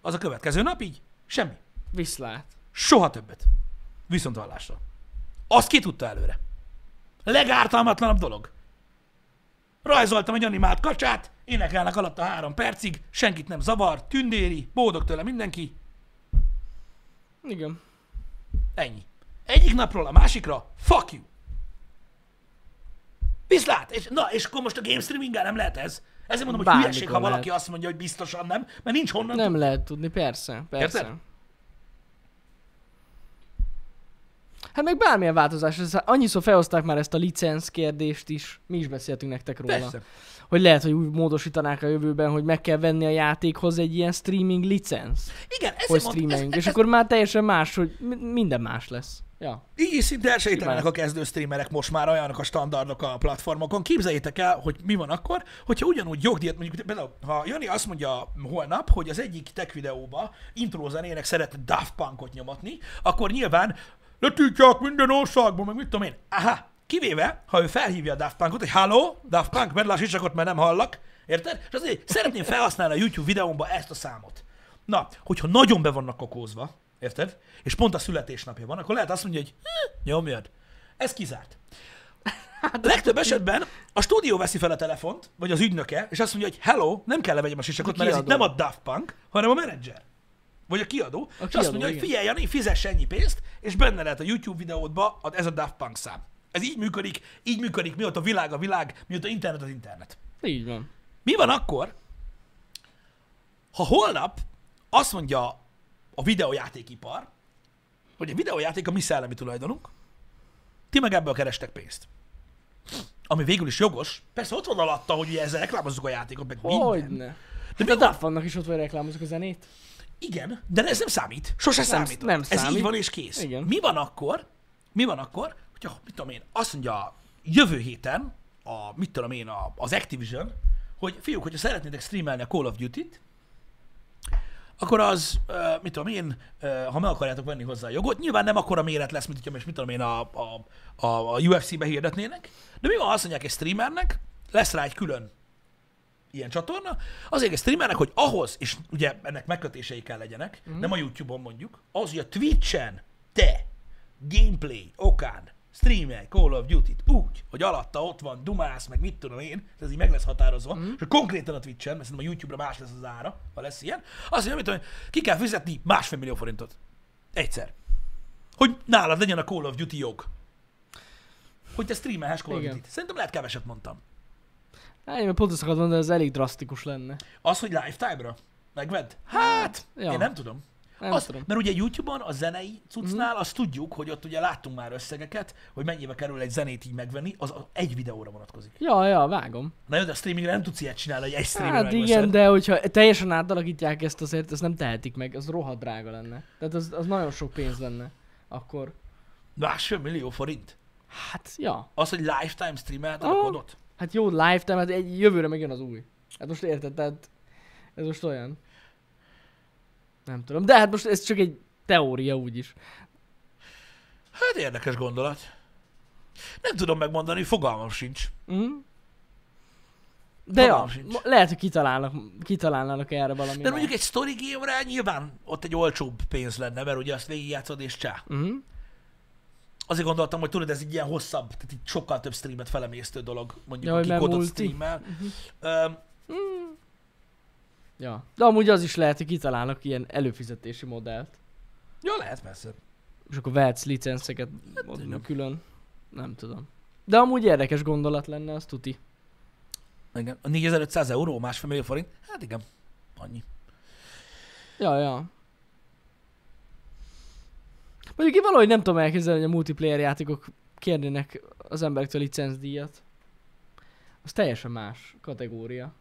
az a következő nap így semmi. Viszlát. Soha többet. Viszont hallásra. Azt ki tudta előre. Legártalmatlanabb dolog. Rajzoltam egy animált kacsát, énekelnek alatt a három percig, senkit nem zavar, tündéri, boldog tőle mindenki, Igen. Ennyi. Egyik napról a másikra, fuck you. Viszlát! És, na, és akkor most a game streaming nem lehet ez. Ezért mondom, hogy Bármikor hülyeség, ha valaki lehet. azt mondja, hogy biztosan nem, mert nincs honnan. Nem lehet tudni, persze. Persze. Érted? Hát meg bármilyen változás, ez, annyiszor felhozták már ezt a licenc kérdést is, mi is beszéltünk nektek róla. Persze. Hogy lehet, hogy úgy módosítanák a jövőben, hogy meg kell venni a játékhoz egy ilyen streaming licenc, Igen, hogy ezért mondom, ez, streameljünk, ez, és ez, akkor már teljesen más, hogy mi- minden más lesz. Ja. így is szinte Simán. a kezdő streamerek most már olyanok a standardok a platformokon. Képzeljétek el, hogy mi van akkor, hogyha ugyanúgy jogdíjat, mondjuk például, ha Jani azt mondja holnap, hogy az egyik tech videóba intro zenének szeretne Daft Punkot nyomatni, akkor nyilván letiltják minden országban, meg mit tudom én. Aha, kivéve, ha ő felhívja a Daft Punkot, hogy halló, Daft Punk, a sisakot, mert nem hallak, érted? És azért szeretném felhasználni a YouTube videómba ezt a számot. Na, hogyha nagyon be vannak kokózva, érted? És pont a születésnapja van, akkor lehet azt mondja, hogy nyomjad. Ez kizárt. Legtöbb esetben a stúdió veszi fel a telefont, vagy az ügynöke, és azt mondja, hogy hello, nem kell levegyem a sisakot, A mert ez itt nem a Daft Punk, hanem a menedzser. Vagy a kiadó. és kiadó, azt mondja, hogy igen. figyelj, Jani, fizess ennyi pénzt, és benne lehet a YouTube videódba a- ez a Daft Punk szám. Ez így működik, így működik, mióta világ a világ, mióta internet az internet. Így van. Mi van akkor, ha holnap azt mondja a videójátékipar, hogy a videójáték a mi szellemi tulajdonunk, ti meg ebből kerestek pénzt. Ami végül is jogos. Persze ott van alatta, hogy ugye ezzel reklámozzuk a játékot, meg minden. Hogyne. De mi a van? Daft vannak is ott, vagy reklámozok a zenét. Igen, de ez nem számít. Sose Nem- számít. nem Ez így számít. van és kész. Igen. Mi van akkor, mi van akkor, hogyha, mit tudom én, azt mondja jövő héten, a, mit tudom én, a, az Activision, hogy fiúk, hogyha szeretnétek streamelni a Call of Duty-t, akkor az, mit tudom én, ha meg akarjátok venni hozzá a jogot, nyilván nem akkora méret lesz, mint hogyha most mit tudom én a, a, a, a UFC-be hirdetnének, de mi van, azt mondják egy streamernek, lesz rá egy külön ilyen csatorna, azért egy streamernek, hogy ahhoz, és ugye ennek megkötései kell legyenek, mm. nem a YouTube-on mondjuk, az, hogy a Twitch-en te gameplay okán streamelj Call of Duty-t úgy, hogy alatta ott van dumász, meg mit tudom én, ez így meg lesz határozva, mm. és konkrétan a Twitch-en, mert szerintem a YouTube-ra más lesz az ára, ha lesz ilyen, azt mondja, én, ki kell fizetni másfél millió forintot. Egyszer. Hogy nálad legyen a Call of Duty jog. Hogy te streamelhess Call of Igen. Duty-t. Szerintem lehet keveset mondtam. Hát én pont azt akartam mondani, ez elég drasztikus lenne. Az, hogy lifetime-ra megvedd? Hát, ja. én nem tudom. Nem azt, tudom. Mert ugye YouTube-on a zenei cuccnál azt tudjuk, hogy ott ugye láttunk már összegeket, hogy mennyibe kerül egy zenét így megvenni, az egy videóra vonatkozik. Ja, ja, vágom. Na jó, de a streamingre nem tudsz ilyet csinálni, hogy egy streamre Hát megveszed. igen, de hogyha teljesen átalakítják ezt azért, ezt nem tehetik meg, az rohadt drága lenne. Tehát az, az nagyon sok pénz lenne. Akkor, Másfél millió forint. hát, ja. Az, hogy lifetime streamelted a Ah. kodot. Hát jó, lifetime, hát egy jövőre megjön az új. Hát most érted, tehát ez most olyan. Nem tudom. De hát most ez csak egy teória úgyis. Hát érdekes gondolat. Nem tudom megmondani, fogalmam sincs. Mm. De ja, sincs. lehet, hogy kitalálnak, kitalálnának erre valami. De mondjuk egy story game nyilván ott egy olcsóbb pénz lenne, mert ugye azt végigjátszod és csá. Uh-huh. Azért gondoltam, hogy tudod, ez egy ilyen hosszabb, tehát így sokkal több streamet felemésztő dolog, mondjuk, Ja, aki kodot streamel. Uh-huh. Ja. De amúgy az is lehet, hogy kitalálnak ilyen előfizetési modellt. Ja, lehet persze. És akkor vehetsz licenszeket igen. külön. Nem tudom. De amúgy érdekes gondolat lenne, az tuti. Igen. A 4500 euró, másfél millió forint? Hát igen, annyi. Ja, ja. Mondjuk én valahogy nem tudom elképzelni, hogy a multiplayer játékok kérnének az emberektől licencdíjat. Az teljesen más kategória.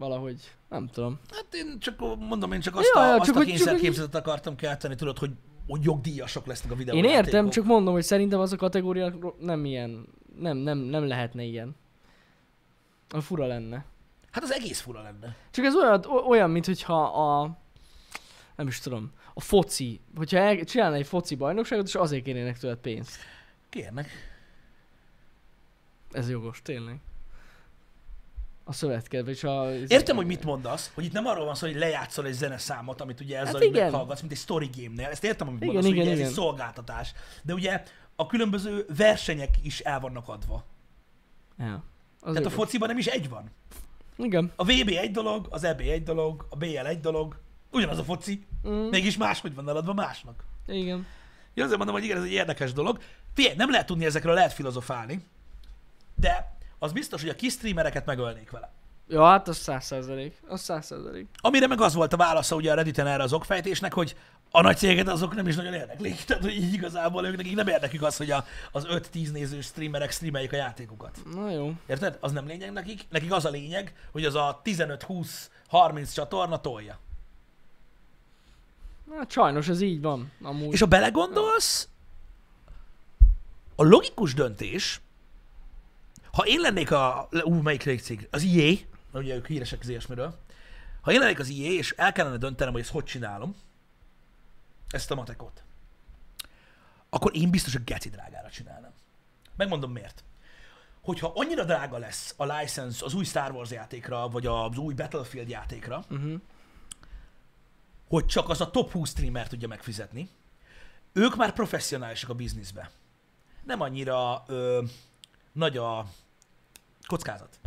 Valahogy, nem tudom. Hát én csak mondom, én csak azt Ja, a, ja, azt csak a csak hogy- kényszerképzetet akartam kelteni, tudod, hogy, hogy jogdíjasok lesznek a Én videójátékok. értem, csak mondom, hogy szerintem az a kategória nem ilyen, nem, nem, nem lehetne ilyen. A fura lenne. Hát az egész fura lenne. Csak ez olyan, olyan mint hogyha a, nem is tudom, a foci, hogyha el, csinálna egy foci bajnokságot, és azért kérnének tőled pénzt. Kérnek. Ez jogos, tényleg. A szövetkedés, a... Értem, hogy mit mondasz, hogy itt nem arról van szó, hogy lejátszol egy zeneszámot, amit ugye ezzel Hát igen. meghallgatsz, mint egy story game-nél. Ezt értem, amit Igen, mondasz, igen, hogy ugye ez igen. egy szolgáltatás. De ugye a különböző versenyek is el vannak adva. Ja. Az Tehát a fociban nem is egy van. Igen. A VB egy dolog, az EB egy dolog, a BL egy dolog, ugyanaz a foci, Mm, mégis máshogy van eladva másnak. igen. Én azért mondom, hogy igen, ez egy érdekes dolog. Figyelj, nem lehet tudni ezekről, lehet filozofálni, de az biztos, hogy a kis streamereket megölnék vele. Ja, hát az száz százalék. Az száz százalék. Amire meg az volt a válasza ugye a Redditen erre az okfejtésnek, hogy a nagy cégeket azok nem is nagyon érdeklik. Tehát, hogy így igazából ők nekik nem érdekük az, hogy a, az 5-10 nézős streamerek streameljék a játékokat. Na jó. Érted? Az nem lényeg nekik. Nekik az a lényeg, hogy az a 15-20-30 csatorna tolja. Hát sajnos ez így van. Amúgy. És ha belegondolsz, a logikus döntés, ha én lennék a, ú, melyik cég? Az EA, mert ugye ők híresek az ilyesmiről. Ha én lennék az EA, és el kellene döntenem, hogy ezt hogy csinálom, ezt a matekot, akkor én biztos, hogy geci drágára csinálnám. Megmondom miért. Hogyha annyira drága lesz a license az új Star Wars játékra, vagy az új Battlefield játékra, Uh-huh. hogy csak az a top 20 streamer tudja megfizetni. Ők már professzionálisak a bizniszbe. Nem annyira ö, nagy a kockázat.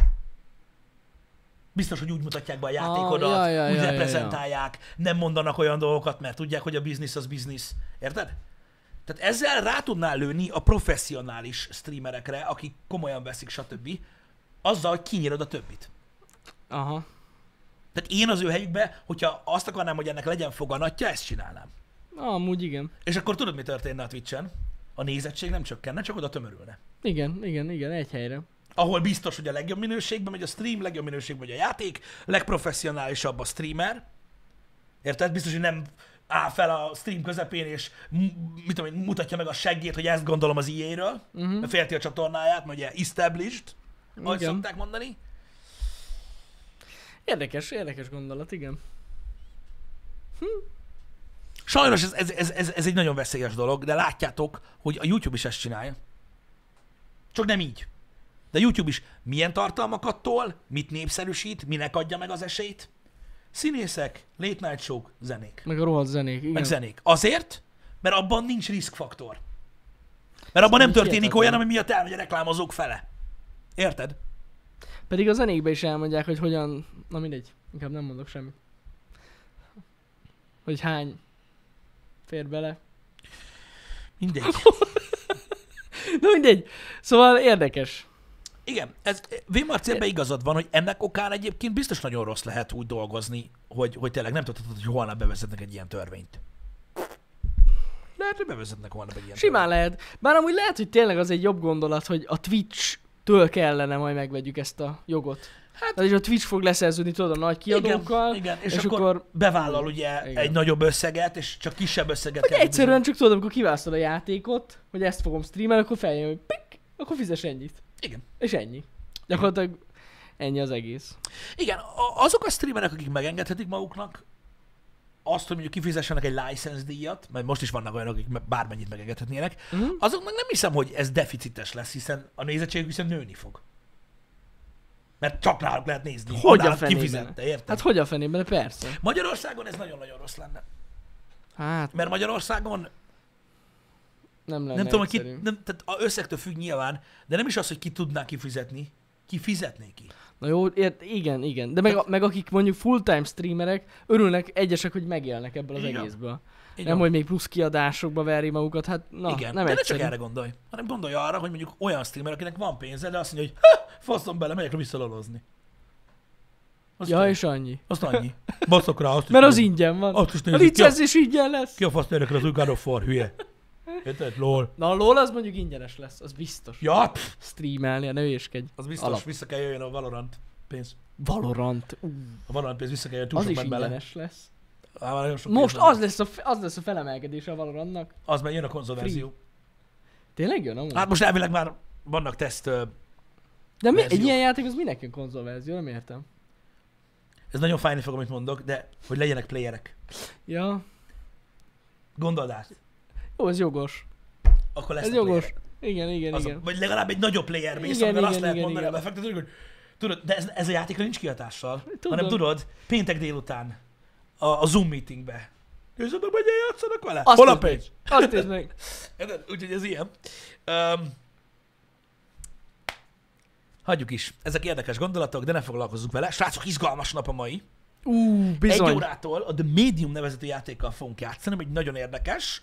Biztos, hogy úgy mutatják be a játékodat, ja, ja, úgy ja, ja, reprezentálják, nem mondanak olyan dolgokat, mert tudják, hogy a biznisz az biznisz. Érted? Tehát ezzel rá tudnál lőni a professzionális streamerekre, akik komolyan veszik, stb. Azzal, hogy kinyírod a többit. Aha. Tehát én az ő helyükbe, hogyha azt akarnám, hogy ennek legyen foganatja, ezt csinálnám. Ah, amúgy igen. És akkor tudod, mi történne a Twitch-en? A nézettség nem csökkenne, csak oda tömörülne. Igen, igen, igen, egy helyre. Ahol biztos, hogy a legjobb minőségben megy a stream, legjobb minőségben megy a játék, legprofessionálisabb a streamer. Érted? Biztos, hogy nem áll fel a stream közepén, és mit tudom én, mutatja meg a seggét, hogy ezt gondolom az EA-ről, Mhm. uh-huh. félti a csatornáját, mert ugye established, ahogy Igen. szokták mondani. Érdekes, érdekes gondolat, igen. Sajnos ez, ez, ez, ez, ez egy nagyon veszélyes dolog, de látjátok, hogy a YouTube is ezt csinálja. Csak nem így. De YouTube is milyen tartalmakat tol, mit népszerűsít, minek adja meg az esélyt? Színészek, late night show zenék. Meg a rohadt zenék, igen. Meg zenék. Azért, mert abban nincs riskfaktor. Mert abban nem történik hihetetlen. olyan, ami miatt elmegy a reklámozók fele. Érted? Pedig a zenékbe is elmondják, hogy hogyan... Na mindegy, inkább nem mondok semmit. Hogy hány fér bele. Mindegy. Na mindegy. Szóval érdekes. Igen, ez Vémarcélben igazad van, hogy ennek okán egyébként biztos nagyon rossz lehet úgy dolgozni, hogy, hogy tényleg nem tudhatod, hogy holnap bevezetnek egy ilyen törvényt. Lehet, hogy bevezetnek holnap egy ilyen Simán lehet. Bár amúgy lehet, hogy tényleg az egy jobb gondolat, hogy a Twitch-től kellene majd megvegyük ezt a jogot. Hát- és a Twitch fog leszerződni, tudod, a nagy kiadókkal. Igen, igen, és, és akkor, akkor- bevállal ugye Igen. egy nagyobb összeget, és csak kisebb összeget Vagy egyszerűen csak tudod, amikor kiválasztod a játékot, hogy ezt fogom streamelni, akkor feljön, hogy pik, akkor fizes ennyit. Igen. És ennyi. Gyakorlatilag ennyi az egész. Igen, azok a streamerek, akik megengedhetik maguknak azt, hogy mondjuk kifizessenek egy license díjat, mert most is vannak olyanok, akik me- bármennyit megengedhetnének, Mhm. azoknak nem hiszem, hogy ez deficites lesz, hiszen a nézettség viszont nőni fog. Mert csak náluk lehet nézni. Hogy a fenében? kifizette, érted? Hát hogy a fenében, persze. Magyarországon ez nagyon-nagyon rossz lenne. Hát Mert Magyarországon nem lenne nem tudom, ki, nem, tehát a összegtől függ nyilván, de nem is az, hogy ki tudná kifizetni, ki fizetné ki. Na jó, ért, igen, igen. De meg, a- meg akik mondjuk full-time streamerek, örülnek egyesek, hogy megélnek ebből az Igen. egészből. Így nem, hogy még plusz kiadásokba veri magukat, hát na, Igen, nem de ne egyszerű. csak erre gondolj, hanem gondolj arra, hogy mondjuk olyan streamer, akinek van pénze, de azt mondja, hogy faszom bele, megyek visszalolozni. Azt Ja, és annyi. Azt annyi. Baszok rá, azt Mert az nézzük. ingyen van. Azt is nézzük. A, licensz is ingyen lesz. ki a fasz érdekel az új God of War, hülye. Érted? Lol. Na a LOL az mondjuk ingyenes lesz, az biztos. Ja, pff, Streamelni, ne hülyeskedj. az biztos, Alap. vissza kell jöjjön a Valorant pénz. Valorant. Ú, A Valorant pénz vissza kell jöjjön, túl az sok is ment bele. ingyenes lesz. Á, már nagyon sok Most pénz van. az lesz, a, az lesz a felemelkedése a Valorantnak. Az már jön a konzolverzió. Tényleg jön amúgy? Hát most elvileg már vannak teszt, ö, De mi, egy verziók. ilyen játék az minek jön konzolverzió, nem értem. ez nagyon fájni fog, amit mondok, de hogy legyenek playerek. Ja, Gondold át. jó, ez jogos. Akkor lesz Ez jogos. Igen, igen, Az, igen. vagy legalább egy nagyobb player base, Igen, amivel azt igen, lehet igen, mondani a igen. befektetők, hogy tudod, de ez, ez a játékra nincs kihatással, Tudom. hanem tudod, péntek délután a, a Zoom meetingbe. Meg, hogy játszanak vele. Azt Hol a pénz? Azt nézd meg. Úgyhogy ez ilyen. Um, hagyjuk is. Ezek érdekes gondolatok, de ne foglalkozzunk vele. Srácok, izgalmas nap a mai. Ú, bizony. Egy órától a The Medium nevezetű játékkal fogunk játszani, egy nagyon érdekes.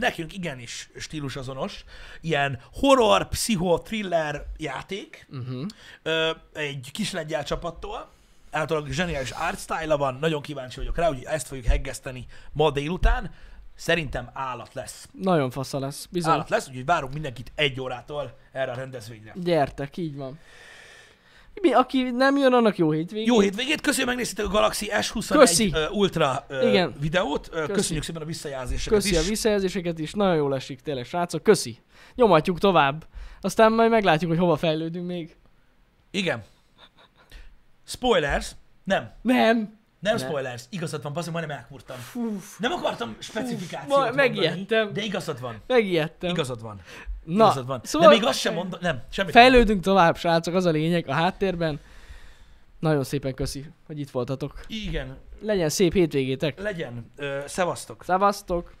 Nekünk igenis stílusazonos. Ilyen horror, pszicho, thriller játék. Uh-huh. Egy kis lengyel csapattól. Általában zseniális art style van. Nagyon kíváncsi vagyok rá, hogy ezt fogjuk heggeszteni ma délután. Szerintem állat lesz. Nagyon fasza lesz, bizony. Állat lesz, úgyhogy várunk mindenkit egy órától erre a rendezvényre. Gyertek, így van. Mi, aki nem jön, annak jó hétvégét. Jó hétvégét, köszönjük, megnéztétek a Galaxy S21 Köszi. Ultra Igen. videót. Köszi. Köszönjük szépen a visszajelzéseket Köszi is. a visszajelzéseket is, nagyon jól esik tényleg, srácok, köszi. Nyomatjuk tovább. Aztán majd meglátjuk, hogy hova fejlődünk még. Igen. Spoilers. Nem. Nem. Nem Ne. spoilers. Igazad van, bazdmeg, majdnem elkurtam. Fú, Nem akartam specifikációt mondani, megijedtem. de igazad van. megijedtem. Igazad van. Na, igazad van. szóval de még azt sem mondom, nem, semmit fejlődünk tovább, srácok, az a lényeg a háttérben. Nagyon szépen köszi, hogy itt voltatok. nem. Igen, Legyen szép hétvégétek. legyen. Ö, szevasztok. Szevasztok!